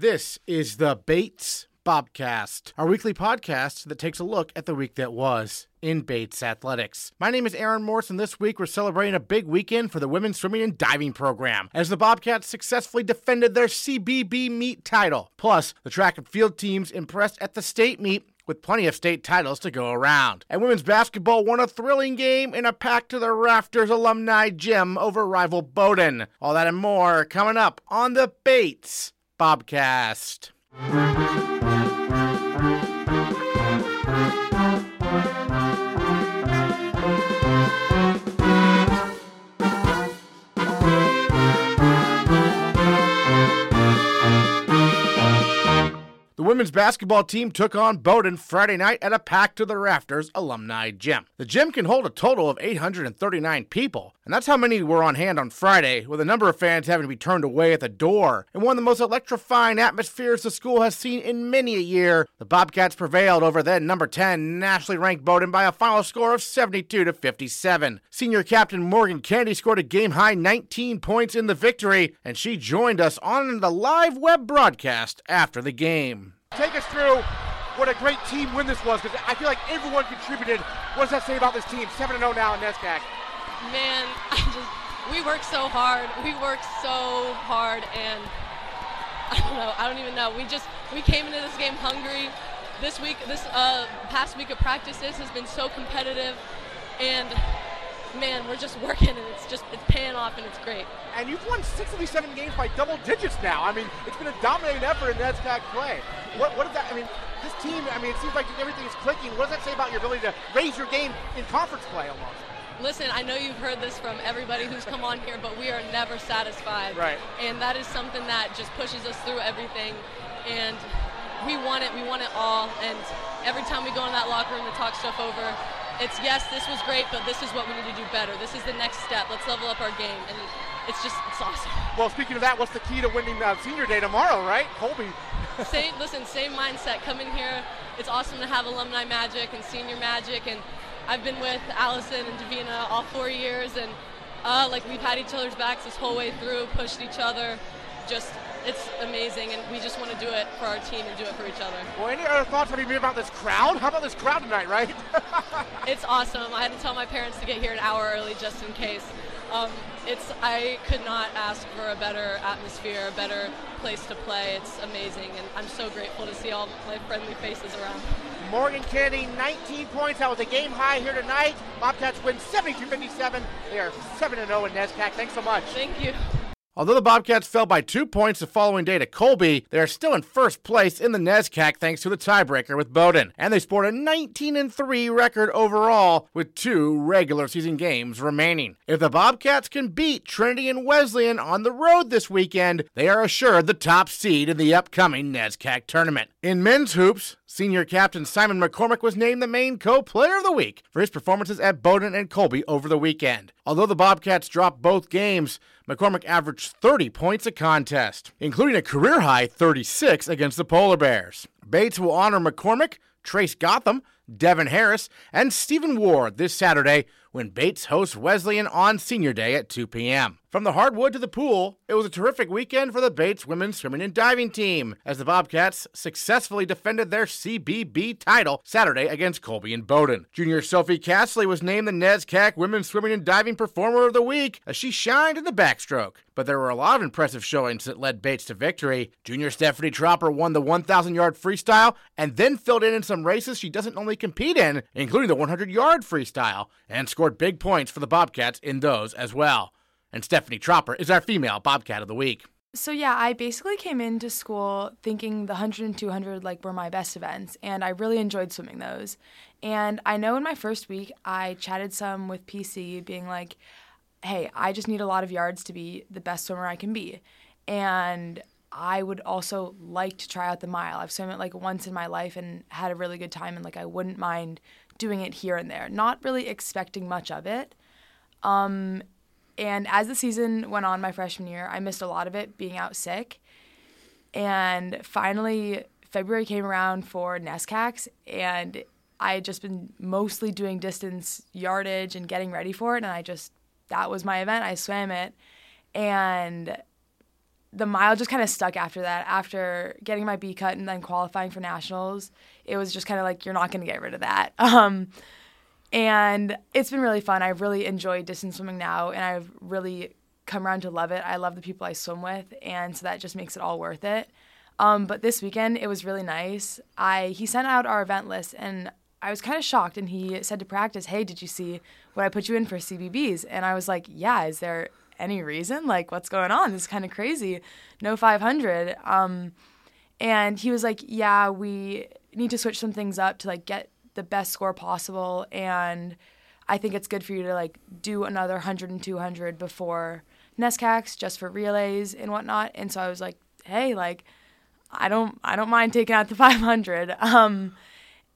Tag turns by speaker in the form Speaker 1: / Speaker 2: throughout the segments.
Speaker 1: This is the Bates Bobcast, our weekly podcast that takes a look at the week that was in Bates Athletics. My name is Aaron Morse, and this week we're celebrating a big weekend for the women's swimming and diving program as the Bobcats successfully defended their CBB meet title. Plus, the track and field teams impressed at the state meet with plenty of state titles to go around. And women's basketball won a thrilling game in a pack to the rafters alumni gym over rival Bowdoin. All that and more coming up on the Bates Bobcast. Women's basketball team took on Bowdoin Friday night at a Pack to the Rafters alumni gym. The gym can hold a total of 839 people, and that's how many were on hand on Friday, with a number of fans having to be turned away at the door. In one of the most electrifying atmospheres the school has seen in many a year, the Bobcats prevailed over then number 10 nationally ranked Bowdoin by a final score of 72 to 57. Senior captain Morgan Kennedy scored a game high 19 points in the victory, and she joined us on the live web broadcast after the game.
Speaker 2: Take us through what a great team win this was because I feel like everyone contributed. What does that say about this team? 7 0 now in NESCAC.
Speaker 3: Man, I just we worked so hard. We worked so hard and I don't know, I don't even know. We just we came into this game hungry. This week this uh past week of practices has been so competitive and man, we're just working and it's just it's paying off and it's great.
Speaker 2: And you've won six of these seven games by double digits now. I mean, it's been a dominating effort in NESCAC play. What, what does that, I mean, this team, I mean, it seems like everything is clicking. What does that say about your ability to raise your game in conference play almost?
Speaker 3: Listen, I know you've heard this from everybody who's come on here, but we are never satisfied.
Speaker 2: Right.
Speaker 3: And that is something that just pushes us through everything. And we want it, we want it all. And every time we go in that locker room to talk stuff over, it's yes, this was great, but this is what we need to do better. This is the next step. Let's level up our game. And it's just, it's awesome.
Speaker 2: Well, speaking of that, what's the key to winning uh, senior day tomorrow, right? Colby.
Speaker 3: same, listen, same mindset. Coming in here, it's awesome to have alumni magic and senior magic. And I've been with Allison and Davina all four years. And uh, like we've had each other's backs this whole way through, pushed each other. Just it's amazing, and we just want to do it for our team and do it for each other.
Speaker 2: Well, any other thoughts have you about this crowd? How about this crowd tonight, right?
Speaker 3: it's awesome. I had to tell my parents to get here an hour early just in case. Um, it's I could not ask for a better atmosphere, a better place to play. It's amazing, and I'm so grateful to see all my friendly faces around.
Speaker 2: Morgan Kennedy, 19 points. That was a game high here tonight. Bobcats win 72-57. They are 7-0 in NESCAC. Thanks so much.
Speaker 3: Thank you.
Speaker 1: Although the Bobcats fell by two points the following day to Colby, they are still in first place in the NESCAC thanks to the tiebreaker with Bowdoin, and they sport a 19 3 record overall with two regular season games remaining. If the Bobcats can beat Trinity and Wesleyan on the road this weekend, they are assured the top seed in the upcoming NESCAC tournament. In men's hoops, senior captain Simon McCormick was named the Maine co-player of the week for his performances at Bowdoin and Colby over the weekend. Although the Bobcats dropped both games, McCormick averaged 30 points a contest, including a career high 36 against the Polar Bears. Bates will honor McCormick, Trace Gotham, Devin Harris, and Stephen Ward this Saturday when Bates hosts Wesleyan on Senior Day at 2 p.m. From the hardwood to the pool, it was a terrific weekend for the Bates women's swimming and diving team as the Bobcats successfully defended their CBB title Saturday against Colby and Bowdoin. Junior Sophie Castley was named the NESCAC Women's Swimming and Diving Performer of the Week as she shined in the backstroke. But there were a lot of impressive showings that led Bates to victory. Junior Stephanie Tropper won the 1,000 yard freestyle and then filled in in some races she doesn't only compete in, including the 100 yard freestyle, and scored big points for the Bobcats in those as well. And Stephanie Tropper is our female Bobcat of the week.
Speaker 4: So yeah, I basically came into school thinking the 100 and 200 like were my best events and I really enjoyed swimming those. And I know in my first week I chatted some with PC being like, "Hey, I just need a lot of yards to be the best swimmer I can be." And I would also like to try out the mile. I've swum it like once in my life and had a really good time and like I wouldn't mind doing it here and there. Not really expecting much of it. Um, and as the season went on my freshman year, I missed a lot of it being out sick. And finally, February came around for NESCACs, and I had just been mostly doing distance yardage and getting ready for it. And I just, that was my event. I swam it. And the mile just kind of stuck after that. After getting my B cut and then qualifying for nationals, it was just kind of like you're not going to get rid of that. Um, and it's been really fun. I really enjoy distance swimming now, and I've really come around to love it. I love the people I swim with, and so that just makes it all worth it. Um, but this weekend it was really nice. I he sent out our event list, and I was kind of shocked. And he said to practice, "Hey, did you see what I put you in for CBBs?" And I was like, "Yeah." Is there any reason? Like, what's going on? This is kind of crazy. No 500. Um, and he was like, "Yeah, we need to switch some things up to like get the best score possible and I think it's good for you to like do another 100 and 200 before NESCACs just for relays and whatnot. And so I was like, hey, like I don't I don't mind taking out the 500. Um,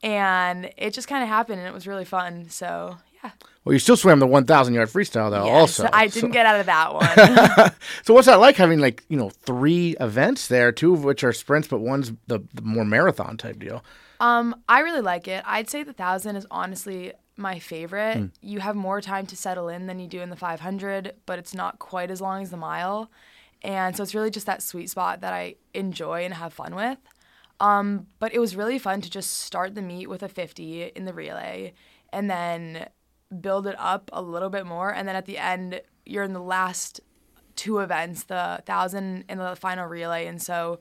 Speaker 4: and it just kind of happened and it was really fun. So yeah.
Speaker 1: Well, you still swam the 1,000 yard freestyle though.
Speaker 4: Yes,
Speaker 1: also,
Speaker 4: I didn't so. get out of that one.
Speaker 1: so what's that like having like you know three events there, two of which are sprints, but one's the, the more marathon type deal.
Speaker 4: Um, I really like it. I'd say the thousand is honestly my favorite. Mm. You have more time to settle in than you do in the 500, but it's not quite as long as the mile. And so it's really just that sweet spot that I enjoy and have fun with. Um, but it was really fun to just start the meet with a 50 in the relay and then build it up a little bit more. And then at the end, you're in the last two events, the 1000 and the final relay. And so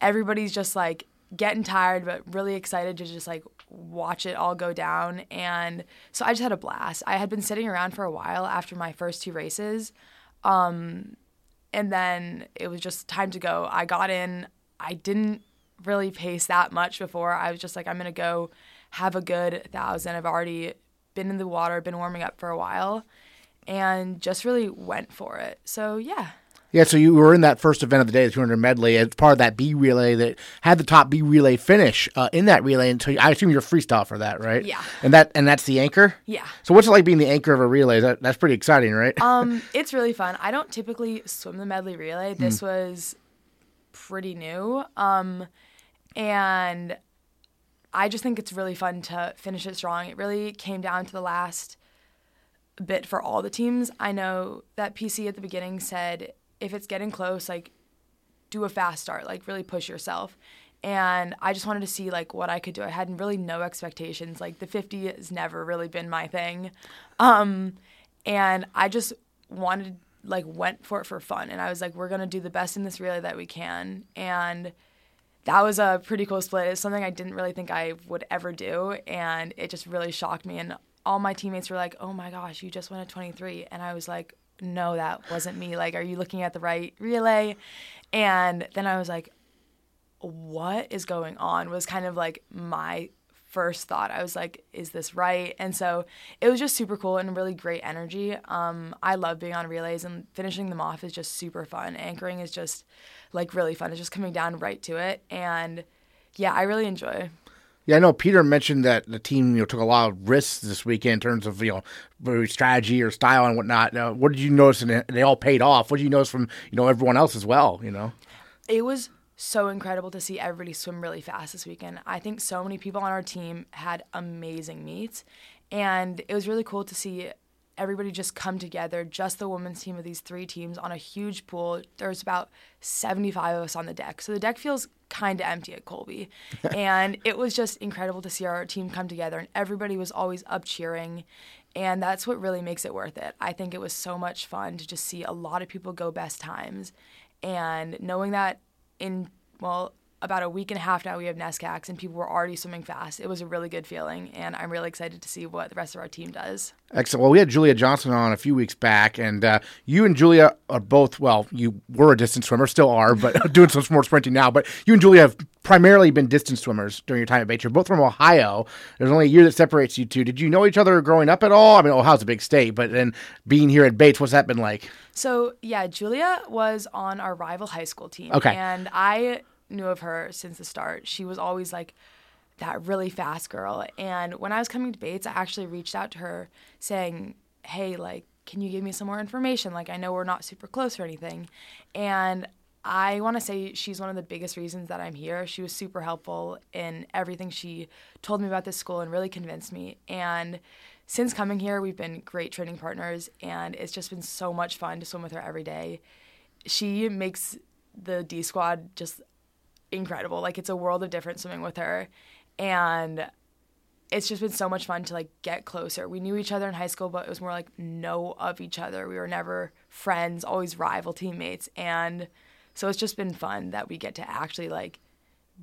Speaker 4: everybody's just like getting tired, but really excited to just like watch it all go down. And so I just had a blast. I had been sitting around for a while after my first two races. Um, and then it was just time to go. I got in. I didn't really pace that much before. I was just like, I'm going to go have a good thousand. I've already been in the water, been warming up for a while, and just really went for it. So, yeah.
Speaker 1: Yeah, so you were in that first event of the day, the 200 medley, as part of that B relay that had the top B relay finish uh, in that relay. Until I assume you're freestyle for that, right?
Speaker 4: Yeah.
Speaker 1: And that and that's the anchor.
Speaker 4: Yeah.
Speaker 1: So what's it like being the anchor of a relay? That, that's pretty exciting, right?
Speaker 4: Um, it's really fun. I don't typically swim the medley relay. This mm. was pretty new. Um, and I just think it's really fun to finish it strong. It really came down to the last bit for all the teams. I know that PC at the beginning said if it's getting close, like do a fast start, like really push yourself. And I just wanted to see like what I could do. I had really no expectations. Like the 50 has never really been my thing. Um, and I just wanted like went for it for fun and I was like we're going to do the best in this relay that we can. And that was a pretty cool split. It's something I didn't really think I would ever do and it just really shocked me and all my teammates were like, "Oh my gosh, you just went at 23." And I was like, no, that wasn't me. Like, are you looking at the right relay? And then I was like, what is going on? Was kind of like my first thought. I was like, is this right? And so it was just super cool and really great energy. Um, I love being on relays and finishing them off is just super fun. Anchoring is just like really fun. It's just coming down right to it. And yeah, I really enjoy.
Speaker 1: Yeah, I know Peter mentioned that the team you know took a lot of risks this weekend in terms of you know strategy or style and whatnot. Uh, what did you notice? And they all paid off. What did you notice from you know everyone else as well? You know,
Speaker 4: it was so incredible to see everybody swim really fast this weekend. I think so many people on our team had amazing meets, and it was really cool to see everybody just come together, just the women's team of these three teams on a huge pool. There's about 75 of us on the deck. So the deck feels kind of empty at Colby. and it was just incredible to see our team come together and everybody was always up cheering. And that's what really makes it worth it. I think it was so much fun to just see a lot of people go best times. And knowing that in, well, about a week and a half now we have NESCACs and people were already swimming fast. It was a really good feeling, and I'm really excited to see what the rest of our team does.
Speaker 1: Excellent. Well, we had Julia Johnson on a few weeks back, and uh, you and Julia are both, well, you were a distance swimmer, still are, but doing some more sprinting now. But you and Julia have primarily been distance swimmers during your time at Bates. You're both from Ohio. There's only a year that separates you two. Did you know each other growing up at all? I mean, Ohio's a big state, but then being here at Bates, what's that been like?
Speaker 4: So, yeah, Julia was on our rival high school team.
Speaker 1: Okay.
Speaker 4: And I knew of her since the start. She was always like that really fast girl. And when I was coming to Bates, I actually reached out to her saying, Hey, like, can you give me some more information? Like, I know we're not super close or anything. And I want to say she's one of the biggest reasons that I'm here. She was super helpful in everything she told me about this school and really convinced me. And since coming here, we've been great training partners, and it's just been so much fun to swim with her every day. She makes the D squad just incredible. Like it's a world of difference swimming with her, and it's just been so much fun to like get closer. We knew each other in high school, but it was more like know of each other. We were never friends, always rival teammates, and so it's just been fun that we get to actually like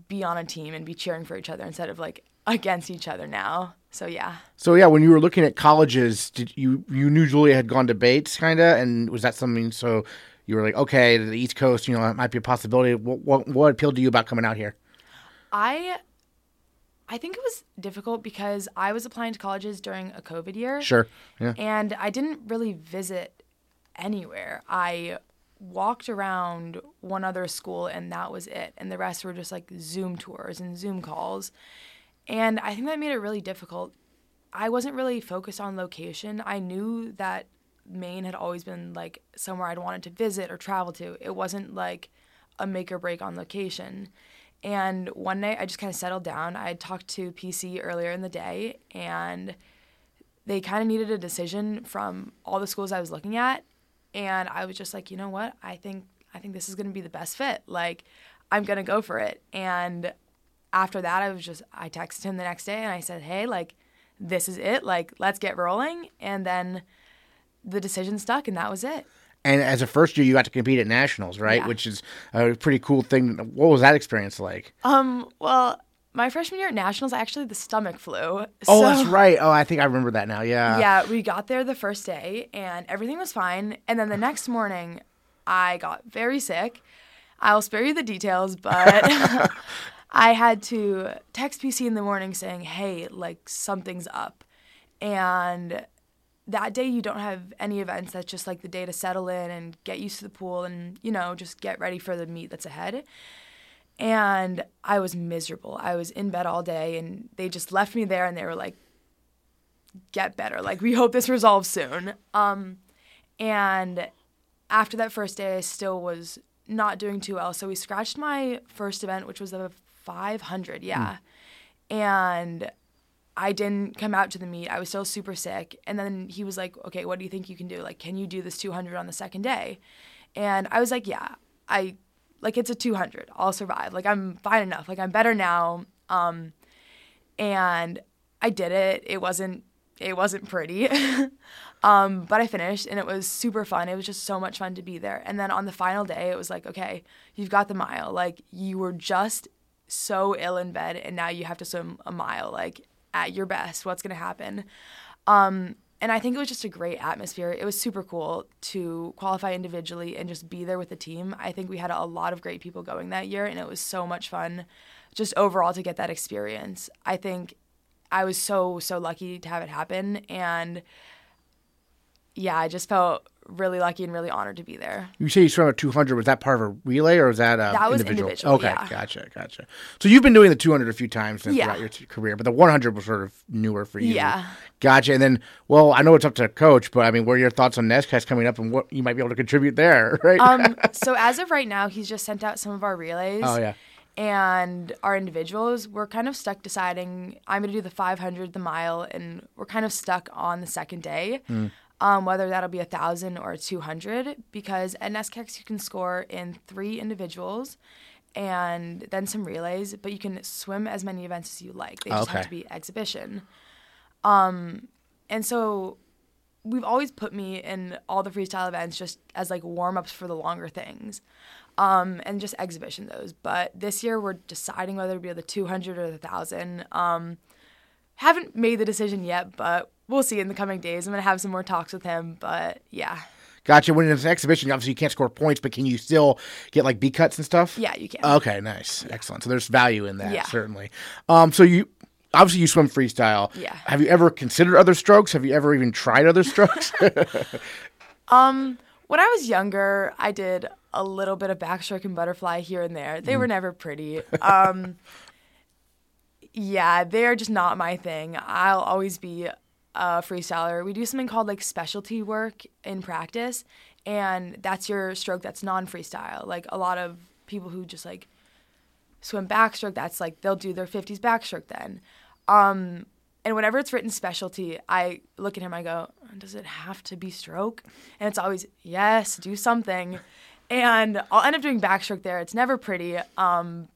Speaker 4: be on a team and be cheering for each other instead of like against each other now. So yeah.
Speaker 1: So yeah, when you were looking at colleges, did you you knew Julia had gone to Bates, kind of, and was that something? So you were like, okay, the East Coast, you know, that might be a possibility. What, what what appealed to you about coming out here?
Speaker 4: I I think it was difficult because I was applying to colleges during a COVID year.
Speaker 1: Sure. Yeah.
Speaker 4: And I didn't really visit anywhere. I walked around one other school and that was it. And the rest were just like Zoom tours and Zoom calls. And I think that made it really difficult. I wasn't really focused on location. I knew that Maine had always been like somewhere I'd wanted to visit or travel to. It wasn't like a make or break on location. And one night I just kind of settled down. I had talked to PC earlier in the day and they kind of needed a decision from all the schools I was looking at. And I was just like, you know what? I think I think this is going to be the best fit. Like I'm going to go for it. And after that, I was just I texted him the next day and I said, "Hey, like this is it. Like let's get rolling." And then the decision stuck and that was it.
Speaker 1: And as a first year, you got to compete at nationals, right?
Speaker 4: Yeah.
Speaker 1: Which is a pretty cool thing. What was that experience like?
Speaker 4: Um, well, my freshman year at nationals, I actually the stomach flu.
Speaker 1: Oh,
Speaker 4: So-
Speaker 1: that's right. Oh, I think I remember that now. Yeah.
Speaker 4: yeah, we got there the first day and everything was fine. And then the next morning, I got very sick. I'll spare you the details, but I had to text PC in the morning saying, hey, like something's up. And that day, you don't have any events. That's just like the day to settle in and get used to the pool and, you know, just get ready for the meet that's ahead. And I was miserable. I was in bed all day and they just left me there and they were like, get better. Like we hope this resolves soon. Um, and after that first day, I still was not doing too well. So we scratched my first event, which was a 500. Yeah, and I didn't come out to the meet. I was still super sick. And then he was like, "Okay, what do you think you can do? Like, can you do this 200 on the second day?" And I was like, "Yeah, I like it's a 200. I'll survive. Like I'm fine enough. Like I'm better now." Um, and I did it. It wasn't it wasn't pretty. um, but I finished and it was super fun. It was just so much fun to be there. And then on the final day, it was like, okay, you've got the mile. Like you were just so ill in bed and now you have to swim a mile like at your best. What's going to happen? Um, and I think it was just a great atmosphere. It was super cool to qualify individually and just be there with the team. I think we had a lot of great people going that year, and it was so much fun just overall to get that experience. I think I was so, so lucky to have it happen. And yeah, I just felt really lucky and really honored to be there.
Speaker 1: You say you swam a 200. Was that part of a relay or was that a
Speaker 4: That was
Speaker 1: individual?
Speaker 4: individual,
Speaker 1: Okay,
Speaker 4: yeah.
Speaker 1: gotcha, gotcha. So you've been doing the 200 a few times since
Speaker 4: Yeah.
Speaker 1: throughout your t- career, but the 100 was sort of newer for you.
Speaker 4: Yeah.
Speaker 1: Gotcha. And then, well, I know it's up to coach, but I mean, what are your thoughts on NESCACs coming up and what you might be able to contribute there, right?
Speaker 4: Um, so as of right now, he's just sent out some of our relays.
Speaker 1: oh, yeah.
Speaker 4: and our individuals we're kind of stuck deciding i'm going to do the 500 the mile and we're kind of stuck on the second day um, whether that'll be a thousand or 200 because at NESCACs you can score in three individuals and then some relays but you can swim as many events as you like they just
Speaker 1: Okay.
Speaker 4: have to be exhibition um, and so we've always put me in all the freestyle events just as like warm-ups for the longer things um, and just exhibition those. But this year we're deciding whether to be the 200 or the 1,000. Um, haven't made the decision yet, but we'll see in the coming days. I'm gonna have some more talks with him, but yeah,
Speaker 1: Gotcha. When it's an exhibition, obviously you can't score points, but can you still get like B cuts and stuff?
Speaker 4: yeah, you can.
Speaker 1: Okay, nice, excellent. So there's value in that,
Speaker 4: Yeah.
Speaker 1: certainly. Um, so you obviously you swim freestyle.
Speaker 4: Yeah.
Speaker 1: Have you ever considered other strokes? Have you ever even tried other strokes?
Speaker 4: Um, when I was younger, I did a little bit of backstroke and butterfly here and there. They were never pretty. Um, yeah, they're just not my thing. I'll always be a freestyler. We do something called like specialty work in practice, and that's your stroke that's non-freestyle. Like a lot of people who just like swim backstroke, that's like they'll do their 50s backstroke then. Um, and whenever it's written specialty, I look at him, I go, does it have to be stroke? And it's always, yes, do something. and I'll end up doing backstroke there. It's never pretty, um,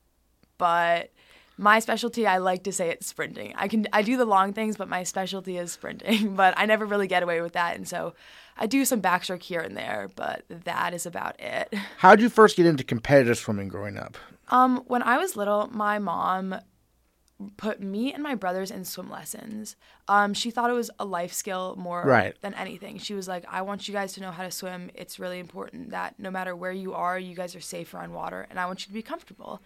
Speaker 4: but my specialty I like to say it's sprinting. I can I do the long things, but my specialty is sprinting. But I never really get away with that, and so I do some backstroke here and there, but that is about it.
Speaker 1: How did you first get into competitive swimming growing up?
Speaker 4: Um, when I was little, my mom put me and my brothers in swim lessons. Um, she thought it was a life skill more
Speaker 1: Right.
Speaker 4: than anything. She was like, I want you guys to know how to swim. It's really important that no matter where you are, you guys are safe around water, and I want you to be comfortable.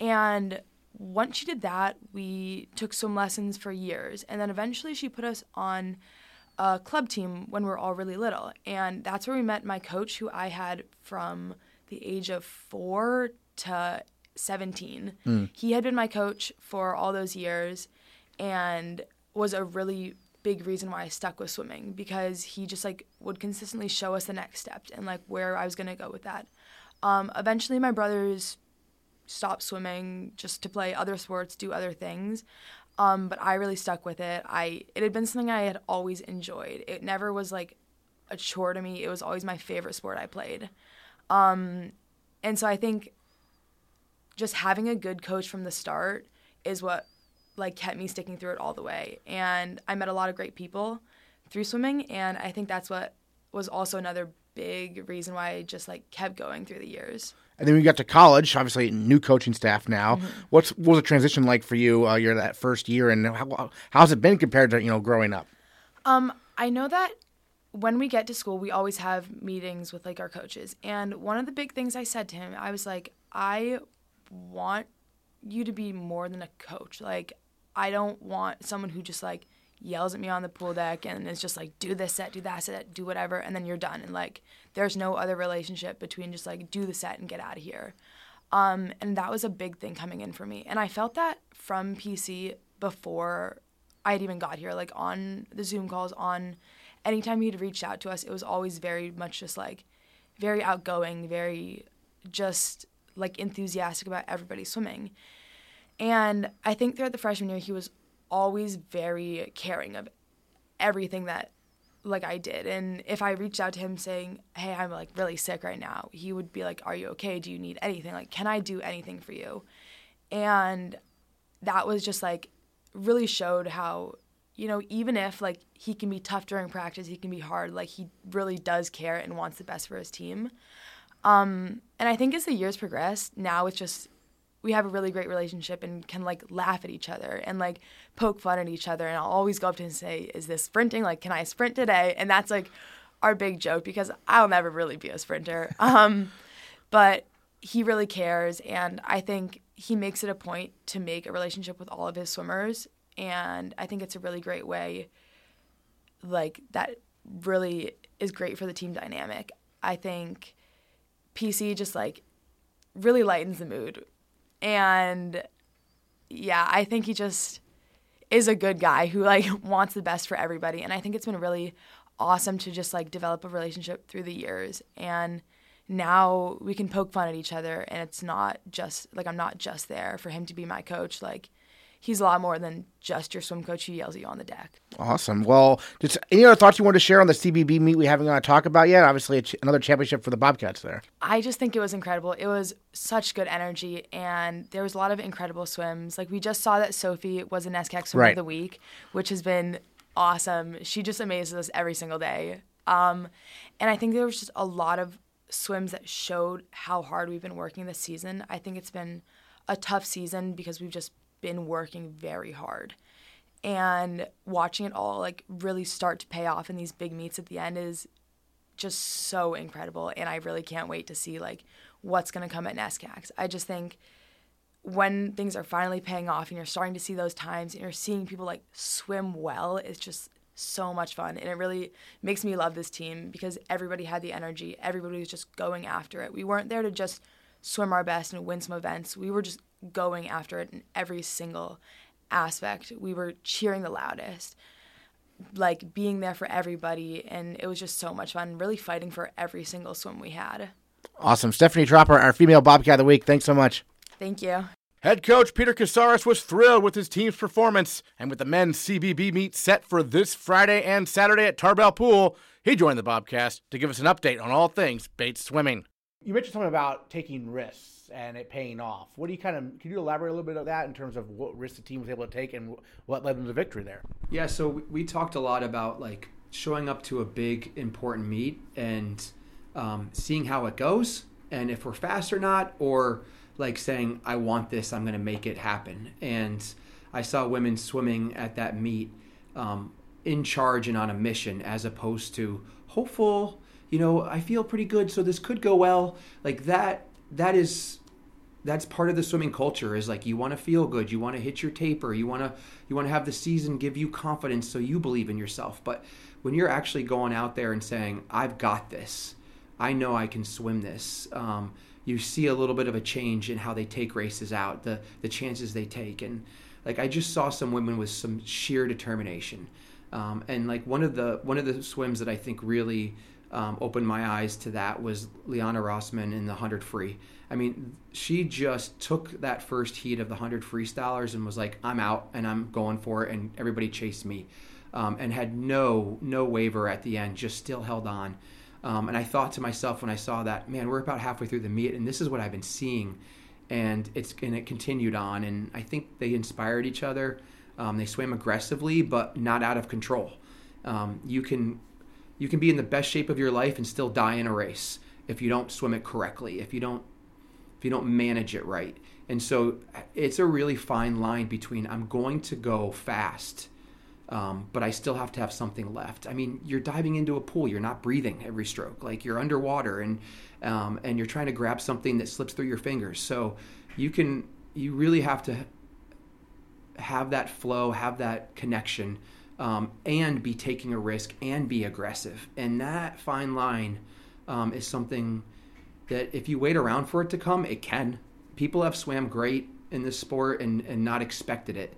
Speaker 4: And once she did that, we took swim lessons for years. And then eventually she put us on a club team when we were all really little. And that's where we met my coach, who I had from the age of four to 17. He had been my coach for all those years and was a really big reason why I stuck with swimming because he just like would consistently show us the next step and like where I was going to go with that. Um, eventually, my brothers stopped swimming just to play other sports, do other things. Um, but I really stuck with it. I it had been something I had always enjoyed. It never was like a chore to me. It was always my favorite sport I played. Um, and so I think just having a good coach from the start is what like kept me sticking through it all the way. And I met a lot of great people through swimming, and I think that's what was also another big reason why I just like kept going through the years.
Speaker 1: And then we got to college, obviously new coaching staff now.
Speaker 4: Mm-hmm.
Speaker 1: What's what was the transition like for you? Uh, your that first year, and how, how's it been compared to you know growing up?
Speaker 4: Um, I know that when we get to school, we always have meetings with like our coaches. And one of the big things I said to him, I was like, I want you to be more than a coach. Like, I don't want someone who just like yells at me on the pool deck and is just like, do this set, do that set, do whatever, and then you're done. And like, there's no other relationship between just like, do the set and get out of here. Um, and that was a big thing coming in for me. And I felt that from PC before I had even got here, like on the Zoom calls, on anytime he'd reached out to us, it was always very much just like very outgoing, very just like enthusiastic about everybody swimming. And I think throughout the freshman year, he was always very caring of everything that like I did. And if I reached out to him saying, "Hey, I'm like really sick right now," he would be like, "Are you okay? Do you need anything? Like, can I do anything for you?" And that was just like really showed how you know even if like he can be tough during practice, he can be hard. Like he really does care and wants the best for his team. Um, and I think as the years progressed, now it's just we have a really great relationship and can like laugh at each other and like poke fun at each other. And I'll always go up to him and say, "Is this sprinting? Like, can I sprint today?" And that's like our big joke because I'll never really be a sprinter. Um, but he really cares, and I think he makes it a point to make a relationship with all of his swimmers. And I think it's a really great way, like that really is great for the team dynamic. I think PC just like really lightens the mood. And yeah, I think he just is a good guy who like wants the best for everybody. And I think it's been really awesome to just like develop a relationship through the years. And now we can poke fun at each other and it's not just like I'm not just there for him to be my coach. Like he's a lot more than just your swim coach who yells at you on the deck.
Speaker 1: Awesome. Well, just any other thoughts you want to share on the CBB meet we haven't got to talk about yet? Obviously, it's another championship for the Bobcats there.
Speaker 4: I just think it was incredible. It was such good energy, and there was a lot of incredible swims. Like we just saw that Sophie was an NESCAC swimmer
Speaker 1: Right.
Speaker 4: of the week, which has been awesome. She just amazes us every single day. Um, and I think there was just a lot of swims that showed how hard we've been working this season. I think it's been a tough season because we've just been working very hard. And watching it all like really start to pay off in these big meets at the end is just so incredible and I really can't wait to see like what's going to come at NESCACs. I just think when things are finally paying off and you're starting to see those times and you're seeing people like swim well, it's just so much fun and it really makes me love this team because everybody had the energy. Everybody was just going after it. We weren't there to just swim our best and win some events. We were just going after it in every single aspect. We were cheering the loudest like being there for everybody and it was just so much fun really fighting for every single swim we had
Speaker 1: Awesome. Stephanie Tropper, our female Bobcat of the week. Thanks so much.
Speaker 4: thank you
Speaker 1: Head coach Peter Casares was thrilled with his team's performance, and with the men's CBB meet set for this Friday and Saturday at Tarbell Pool, he joined the Bobcast to give us an update on all things Bates swimming. You mentioned something about taking risks and it paying off. What do you kind of can you elaborate a little bit of that in terms of what risks the team was able to take and what led them to victory there?
Speaker 5: Yeah, so we talked a lot about like showing up to a big important meet and um, seeing how it goes and if we're fast or not, or like saying I want this, I'm going to make it happen. And I saw women swimming at that meet um, in charge and on a mission, as opposed to hopeful you know, I feel pretty good, so this could go well. Like that, that is, that's part of the swimming culture. Is like you want to feel good, you want to hit your taper, you want to, you want to have the season give you confidence, so you believe in yourself. But when you're actually going out there and saying, "I've got this," I know I can swim this. Um, you see a little bit of a change in how they take races out, the the chances they take, and like I just saw some women with some sheer determination. Um, and like one of the one of the swims that I think really um, opened my eyes to that was Liana Rossman in the 100 free. I mean, she just took that first heat of the 100 freestylers and was like, I'm out and I'm going for it. And everybody chased me um, and had no, no waiver at the end, just still held on. Um, and I thought to myself when I saw that, man, we're about halfway through the meet and this is what I've been seeing. And it's and it continued on. And I think they inspired each other. Um, they swam aggressively, but not out of control. Um, you can you can be in the best shape of your life and still die in a race if you don't swim it correctly, if you don't if you don't manage it right. And so it's a really fine line between I'm going to go fast, um, but I still have to have something left. I mean, you're diving into a pool, you're not breathing every stroke, like you're underwater and um, and you're trying to grab something that slips through your fingers. So you can you really have to have that flow, have that connection um, and be taking a risk and be aggressive. And that fine line um, is something that if you wait around for it to come, it can. People have swam great in this sport and, and not expected it.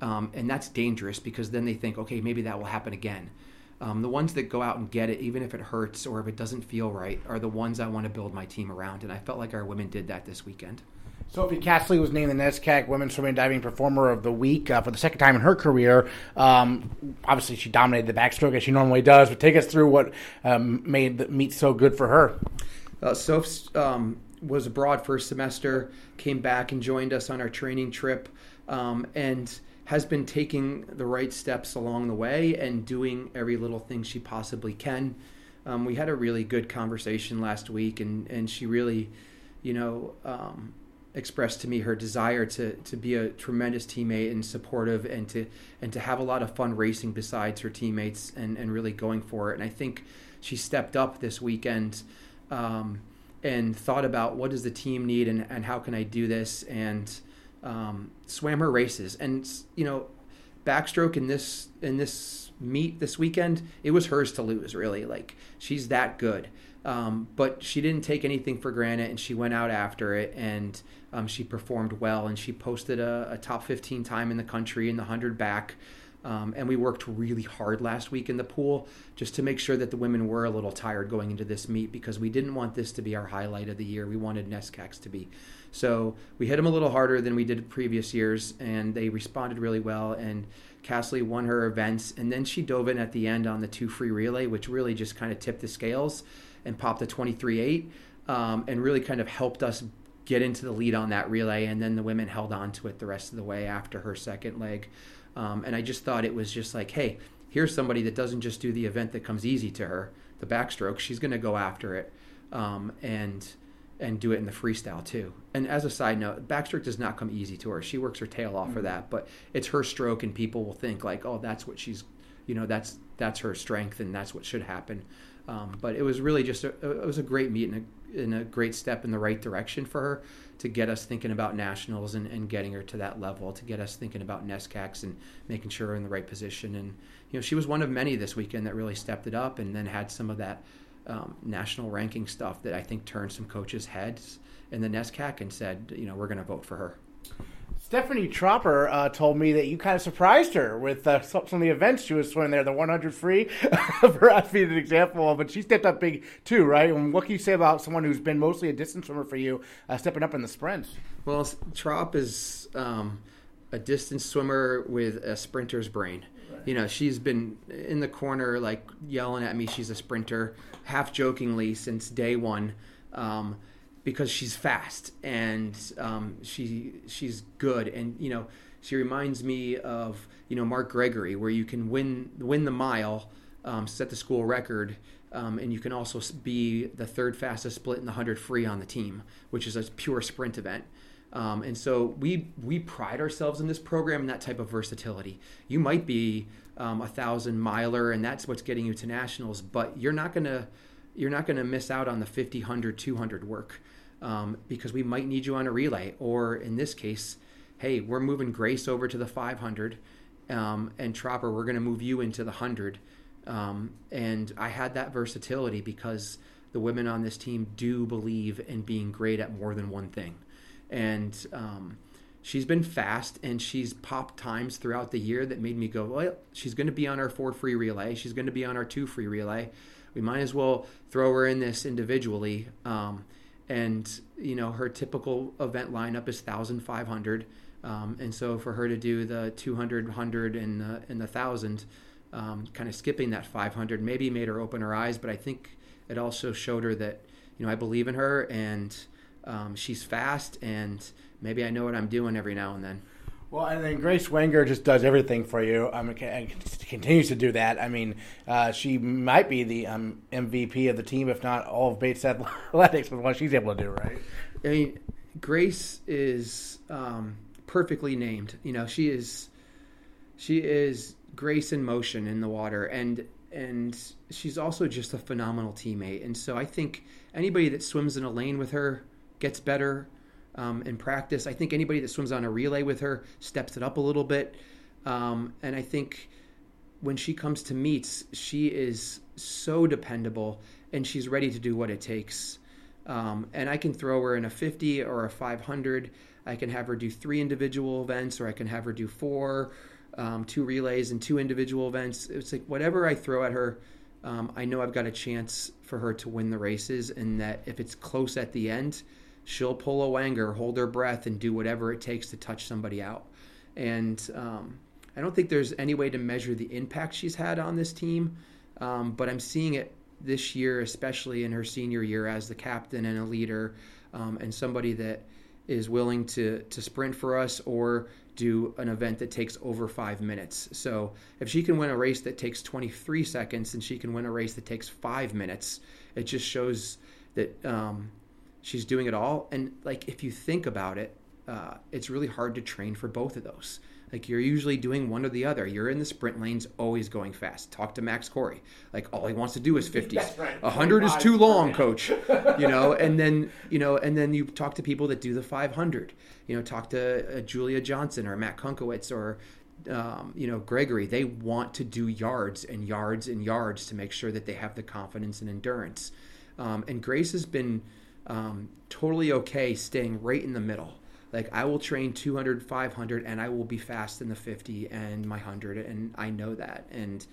Speaker 5: Um, and that's dangerous because then they think, okay, maybe that will happen again. Um, the ones that go out and get it, even if it hurts or if it doesn't feel right, are the ones I want to build my team around. And I felt like our women did that this weekend.
Speaker 1: Sophie Castley was named the NESCAC Women's Swimming Diving Performer of the Week uh, for the second time in her career. Um, obviously, she dominated the backstroke as she normally does. But take us through what um, made the meet so good for her.
Speaker 5: Uh, Soph um, was abroad for a semester, came back and joined us on our training trip, um, and has been taking the right steps along the way and doing every little thing she possibly can. Um, we had a really good conversation last week, and, and she really, you know, um, expressed to me her desire to to be a tremendous teammate and supportive and to and to have a lot of fun racing besides her teammates and and really going for it and I think she stepped up this weekend um, and thought about what does the team need and, and how can I do this and um, swam her races and you know backstroke in this in this meet this weekend it was hers to lose really like she's that good um, but she didn't take anything for granted and she went out after it and um, she performed well and she posted a, a, top 15 time in the country in the 100 back. Um, and we worked really hard last week in the pool just to make sure that the women were a little tired going into this meet because we didn't want this to be our highlight of the year. We wanted NESCACs to be. So we hit them a little harder than we did previous years, and they responded really well. And Castley won her events, and then she dove in at the end on the two free relay, which really just kind of tipped the scales and popped a 23.8 um, and really kind of helped us get into the lead on that relay. And then the women held on to it the rest of the way after her second leg. Um, and I just thought it was just like, hey, here's somebody that doesn't just do the event that comes easy to her, the backstroke. She's going to go after it um, and and do it in the freestyle too. And as a side note, backstroke does not come easy to her. She works her tail off mm-hmm. for that, but it's her stroke, and people will think like, oh, that's what she's, you know, that's that's her strength, and that's what should happen. Um, but it was really just a, it was a great meet and a, and a, great step in the right direction for her to get us thinking about nationals and, and getting her to that level, to get us thinking about NESCACs and making sure we're in the right position. And you know, she was one of many this weekend that really stepped it up and then had some of that um, national ranking stuff that I think turned some coaches' heads in the NESCAC and said, you know, we're going to vote for her.
Speaker 1: Stephanie Tropper uh, told me that you kind of surprised her with uh, some of the events she was swimming there, the 100 free, for us being an example of, but she stepped up big too, right? And what can you say about someone who's been mostly a distance swimmer for you, uh, stepping up in the sprints?
Speaker 5: Well, Trop is um, a distance swimmer with a sprinter's brain. You know, she's been in the corner, like yelling at me. She's a sprinter, half jokingly since day one. um, because she's fast and um, she she's good, and you know she reminds me of you know Mark Gregory, where you can win win the mile, um, set the school record. Um, and you can also be the third fastest split in the 100 free on the team, which is a pure sprint event. Um, and so we we pride ourselves in this program and that type of versatility. You might be um, a thousand miler, and that's what's getting you to nationals, but you're not gonna you're not gonna miss out on the 50, 100, 200 work um, because we might need you on a relay, or in this case, hey, we're moving Grace over to the 500, um, and Tropper, we're gonna move you into the 100. Um, and I had that versatility because the women on this team do believe in being great at more than one thing and um, she's been fast and she's popped times throughout the year that made me go, well, she's going to be on our four free relay. She's going to be on our two free relay. We might as well throw her in this individually. Um, and you know her typical event lineup is 1,500, um, and so for her to do the 200, 100, and the and the thousand, um, kind of skipping that 500, maybe made her open her eyes. But I think it also showed her that you know I believe in her and um, she's fast, and maybe I know what I'm doing every now and then.
Speaker 1: Well, and then Grace Wenger just does everything for you. Um, and continues to do that. I mean, uh, she might be the um, MVP of the team, if not all of Bates Athletics, with what she's able to do. Right?
Speaker 5: I mean, Grace is um, perfectly named. You know, she is she is Grace in motion in the water, and and she's also just a phenomenal teammate. And so I think anybody that swims in a lane with her gets better um, in practice. I think anybody that swims on a relay with her steps it up a little bit. Um, and I think when she comes to meets, she is so dependable and she's ready to do what it takes. Um, and I can throw her in a 50 or a 500. I can have her do three individual events, or I can have her do four, um, two relays and two individual events. It's like whatever I throw at her, um, I know I've got a chance for her to win the races, and that if it's close at the end, she'll pull a Wenger, hold her breath, and do whatever it takes to touch somebody out. And um, I don't think there's any way to measure the impact she's had on this team, um, but I'm seeing it this year, especially in her senior year as the captain and a leader, um, and somebody that is willing to to sprint for us or do an event that takes over five minutes. So if she can win a race that takes 23 seconds and she can win a race that takes five minutes, it just shows that um, she's doing it all. And like if you think about it, uh, it's really hard to train for both of those. Like you're usually doing one or the other. You're in the sprint lanes, always going fast. Talk to Max Corey. Like all he wants to do is 50s.
Speaker 1: right.
Speaker 5: 100 is too long, coach. You know, and then you know, and then you talk to people that do the 500. You know, talk to uh, Julia Johnson or Matt Kunkowitz or um, you know Gregory. They want to do yards and yards and yards to make sure that they have the confidence and endurance. Um, and Grace has been um, totally okay staying right in the middle. Like I will train 200, 500, and I will be fast in the 50 and my 100, and I know that. And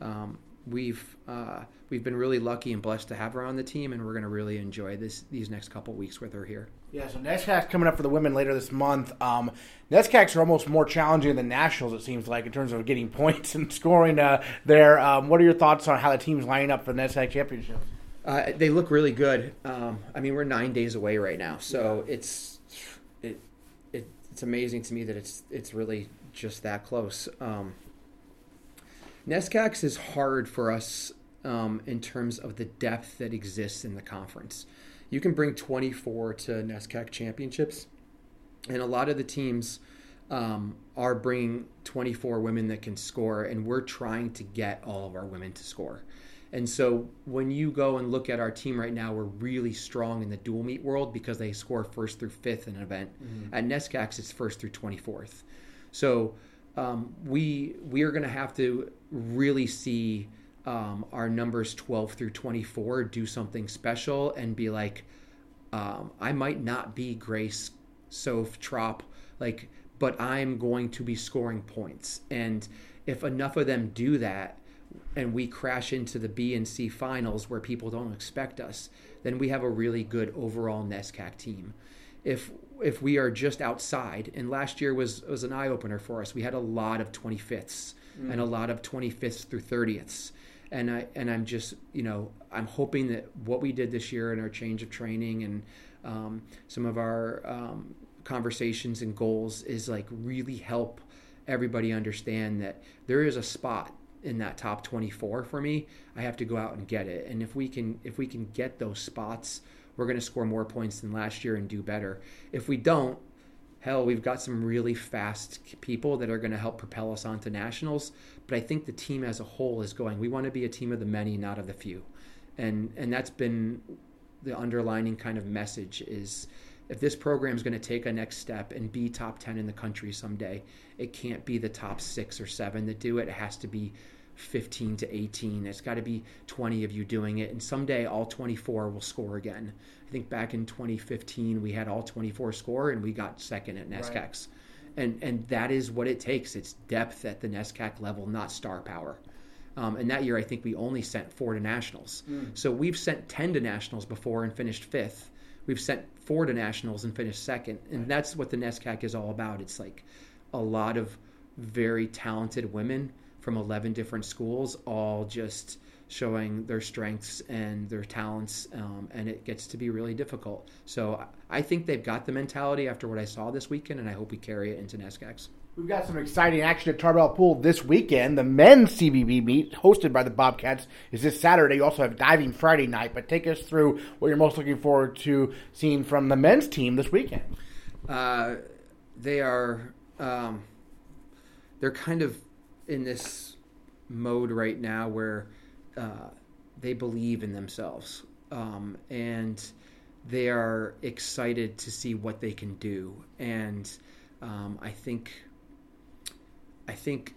Speaker 5: um, we've uh, we've been really lucky and blessed to have her on the team, and we're going to really enjoy this these next couple weeks with her here.
Speaker 1: Yeah, so NESCAC coming up for the women later this month. Um, NESCACs are almost more challenging than nationals, it seems like, in terms of getting points and scoring uh, there. Um, what are your thoughts on how the team's lining up for the NESCAC championship?
Speaker 5: Uh, they look really good. Um, I mean, we're nine days away right now, so yeah. it's it, it, it's amazing to me that it's it's really just that close. Um, NESCACs is hard for us um, in terms of the depth that exists in the conference. You can bring 24 to NESCAC championships, and a lot of the teams um, are bringing 24 women that can score, and we're trying to get all of our women to score. And so when you go and look at our team right now, we're really strong in the dual meet world because they score first through fifth in an event. Mm-hmm. At NESCACs, it's first through 24th. So um, we we are going to have to really see um, our numbers 12 through 24 do something special and be like, um, I might not be Grace, Soph, Trop, like, but I'm going to be scoring points. And if enough of them do that, and we crash into the B and C finals where people don't expect us, then we have a really good overall NESCAC team. If if we are just outside, and last year was was an eye opener for us. We had a lot of 25ths mm. and a lot of 25ths through 30ths, and I and I'm just you know I'm hoping that what we did this year and our change of training and um, some of our um, conversations and goals is like really help everybody understand that there is a spot in that top 24 for me i have to go out and get it. And if we can if we can get those spots we're going to score more points than last year and do better. If we don't hell we've got some really fast people that are going to help propel us onto nationals. But i think the team as a whole is going we want to be a team of the many not of the few. And and that's been the underlining kind of message is if this program is going to take a next step and be top 10 in the country someday, it can't be the top six or seven that do it. It has to be 15 to 18. It's got to be 20 of you doing it. And someday all 24 will score again. I think back in 2015, we had all 24 score and we got second at NESCACs. Right. And, and that is what it takes. It's depth at the NESCAC level, not star power. Um, and that year, I think we only sent four to nationals. Mm. So we've sent 10 to nationals before and finished fifth. We've sent to nationals and finished second. And that's what the NESCAC is all about. It's like a lot of very talented women from 11 different schools, all just showing their strengths and their talents, um, and it gets to be really difficult. So I think they've got the mentality after what I saw this weekend, and I hope we carry it into NESCACs.
Speaker 1: We've got some exciting action at Tarbell Pool this weekend. The men's CBB meet, hosted by the Bobcats, is this Saturday. You also have diving Friday night. But take us through what you're most looking forward to seeing from the men's team this weekend.
Speaker 5: Uh, they are um, they're kind of in this mode right now where uh, they believe in themselves um, and they are excited to see what they can do. And um, I think I think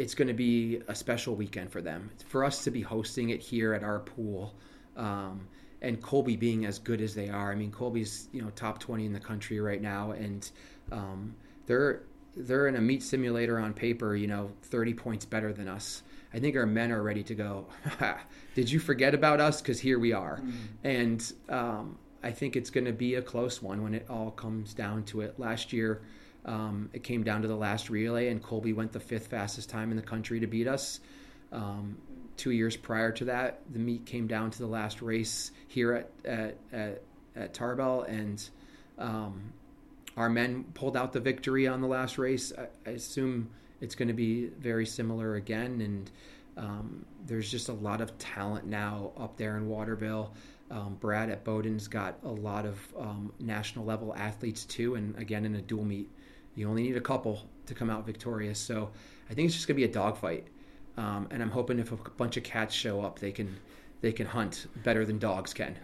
Speaker 5: it's going to be a special weekend for them. For us to be hosting it here at our pool, um, and Colby being as good as they are. I mean, Colby's you know top twenty in the country right now, and um, they're they're in a meet simulator on paper. You know, thirty points better than us. I think our men are ready to go. Did you forget about us? Because here we are, mm. and um, I think it's going to be a close one when it all comes down to it. Last year um, it came down to the last relay, and Colby went the fifth fastest time in the country to beat us. Um, two years prior to that, the meet came down to the last race here at at, at, at Tarbell, and um, our men pulled out the victory on the last race. I, I assume it's going to be very similar again, and um, there's just a lot of talent now up there in Waterville. Um, Brad at Bowdoin's got a lot of um, national level athletes too, and again in a dual meet. You only need a couple to come out victorious. So I think it's just gonna be a dogfight, um, and I'm hoping if a bunch of cats show up, they can they can hunt better than dogs can.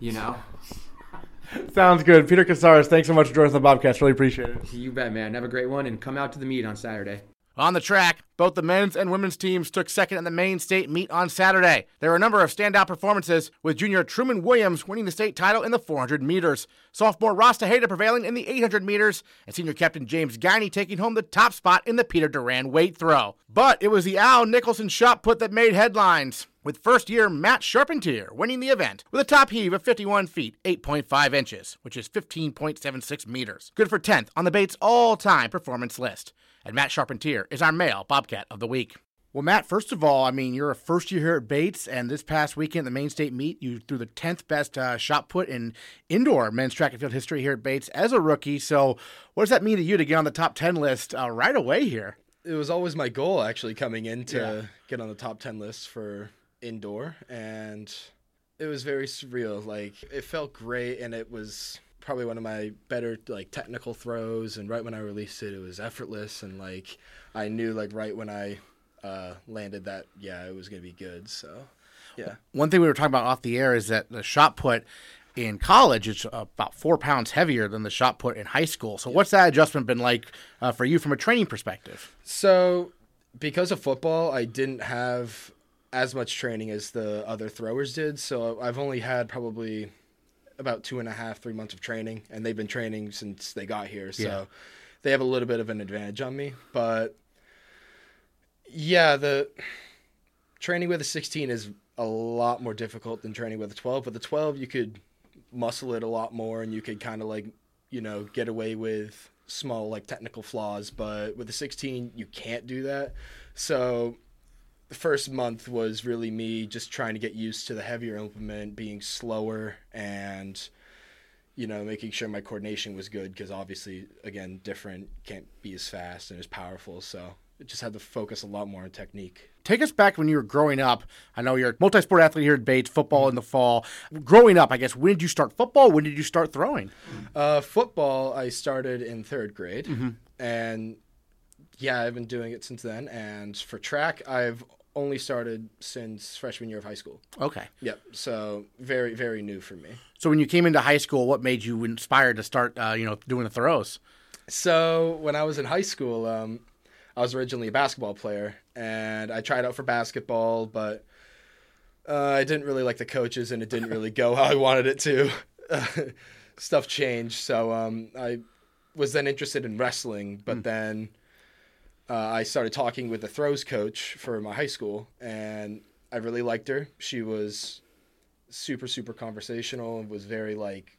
Speaker 5: You know.
Speaker 1: Sounds good. Peter Casares, thanks so much for joining the Bobcats. Really appreciate it.
Speaker 5: You bet, man. Have a great one and come out to the meet on Saturday.
Speaker 1: On the track, both the men's and women's teams took second in the Maine state meet on Saturday. There were a number of standout performances, with junior Truman Williams winning the state title in the 400 meters, sophomore Ross Tejeda prevailing in the 800 meters, and senior captain James Guiney taking home the top spot in the Peter Duran weight throw. But it was the Al Nicholson shot put that made headlines with first year Matt Charpentier winning the event with a top heave of 51 feet, 8.5 inches, which is 15.76 meters. Good for 10th on the Bates all time performance list and Matt Charpentier is our male Bobcat of the Week. Well, Matt, first of all, I mean, you're a first year here at Bates, and this past weekend, the Maine state meet, you threw the 10th best uh, shot put in indoor men's track and field history here at Bates as a rookie. So, what does that mean to you to get on the top 10 list uh, right away here?
Speaker 6: It was always my goal, actually, coming in to yeah. get on the top 10 list for indoor, and it was very surreal. Like, it felt great, and it was probably one of my better like technical throws and right when i released it it was effortless and like i knew like right when i uh, landed that yeah it was going to be good so. Yeah.
Speaker 1: One thing we were talking about off the air is that the shot put in college is about four pounds heavier than the shot put in high school. So yeah. what's that adjustment been like uh, for you from a training perspective?
Speaker 6: So because of football i didn't have as much training as the other throwers did so i've only had probably about two and a half, three months of training, and they've been training since they got here. So yeah. they have a little bit of an advantage on me. But yeah, the training with a 16 is a lot more difficult than training with a 12. With a 12, you could muscle it a lot more, and you could kind of like, you know, get away with small like technical flaws. But with a 16, you can't do that. So the first month was really me just trying to get used to the heavier implement, being slower, and you know making sure my coordination was good because obviously again different can't be as fast and as powerful. So it just had to focus a lot more on technique.
Speaker 1: Take us back when you were growing up. I know you're a multi-sport athlete here at Bates, football in the fall. Growing up, I guess, when did you start football? When did you start throwing?
Speaker 6: Uh, football, I started in third grade, and yeah, I've been doing it since then. And for track, I've only started since freshman year of high school.
Speaker 1: Okay.
Speaker 6: Yep. So very, very new for me.
Speaker 1: So when you came into high school, what made you inspired to start, uh, you know, doing the throws?
Speaker 6: So when I was in high school, um, I was originally a basketball player, and I tried out for basketball, but uh, I didn't really like the coaches, and it didn't really go how I wanted it to. Stuff changed, so um, I was then interested in wrestling, but then uh, I started talking with the throws coach for my high school, and I really liked her. She was super, super conversational and was very like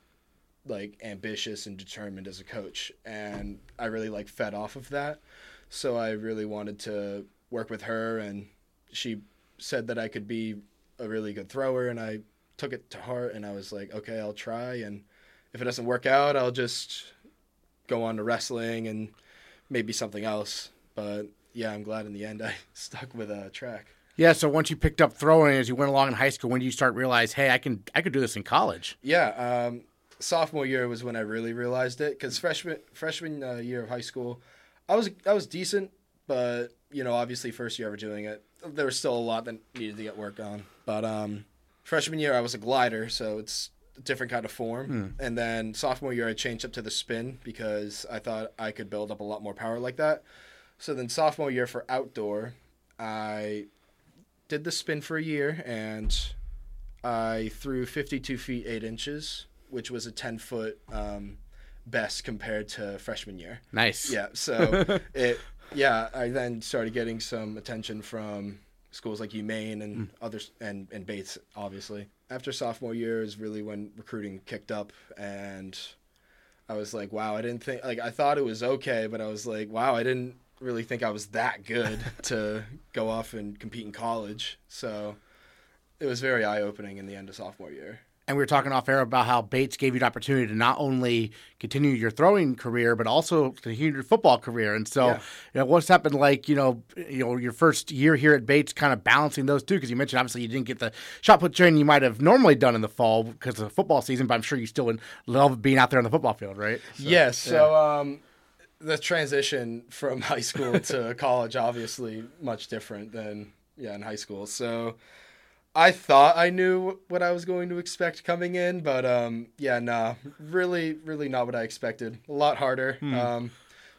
Speaker 6: like ambitious and determined as a coach and I really like fed off of that so I really wanted to work with her and she said that I could be a really good thrower and I took it to heart and I was like okay I'll try and if it doesn't work out I'll just go on to wrestling and maybe something else but yeah I'm glad in the end I stuck with a uh, track
Speaker 1: Yeah. So once you picked up throwing as you went along in high school, when did you start realize, hey, I can, I could do this in college?
Speaker 6: Yeah, um, sophomore year was when I really realized it because freshman freshman uh, year of high school, I was I was decent, but you know obviously first year ever doing it, there was still a lot that needed to get worked on. But um, freshman year I was a glider, so it's a different kind of form. And then sophomore year I changed up to the spin because I thought I could build up a lot more power like that. So then sophomore year for outdoor, I did the spin for a year and I threw 52 feet 8 inches, which was a 10 foot um, best compared to freshman year.
Speaker 1: Nice.
Speaker 6: Yeah, so it, yeah, I then started getting some attention from schools like UMaine and others, and, and Bates, obviously. After sophomore year is really when recruiting kicked up, and I was like, wow, I didn't think, like, I thought it was okay, but I was like, wow, I didn't really think I was that good to go off and compete in college. So it was very eye opening in the end of sophomore year.
Speaker 1: And we were talking off air about how Bates gave you the opportunity to not only continue your throwing career, but also continue your football career. And so,
Speaker 6: Yeah.
Speaker 1: you know, what's happened like, you know, you know, your first year here at Bates, kind of balancing those two? Because you mentioned obviously you didn't get the shot put training you might have normally done in the fall because of the football season, but I'm sure you still love being out there on the football field, right? So,
Speaker 6: yes. So um, the transition from high school to college, obviously, much different than yeah in high school. So I thought I knew what I was going to expect coming in, but um, yeah, nah, really, really not what I expected. A lot harder. Um,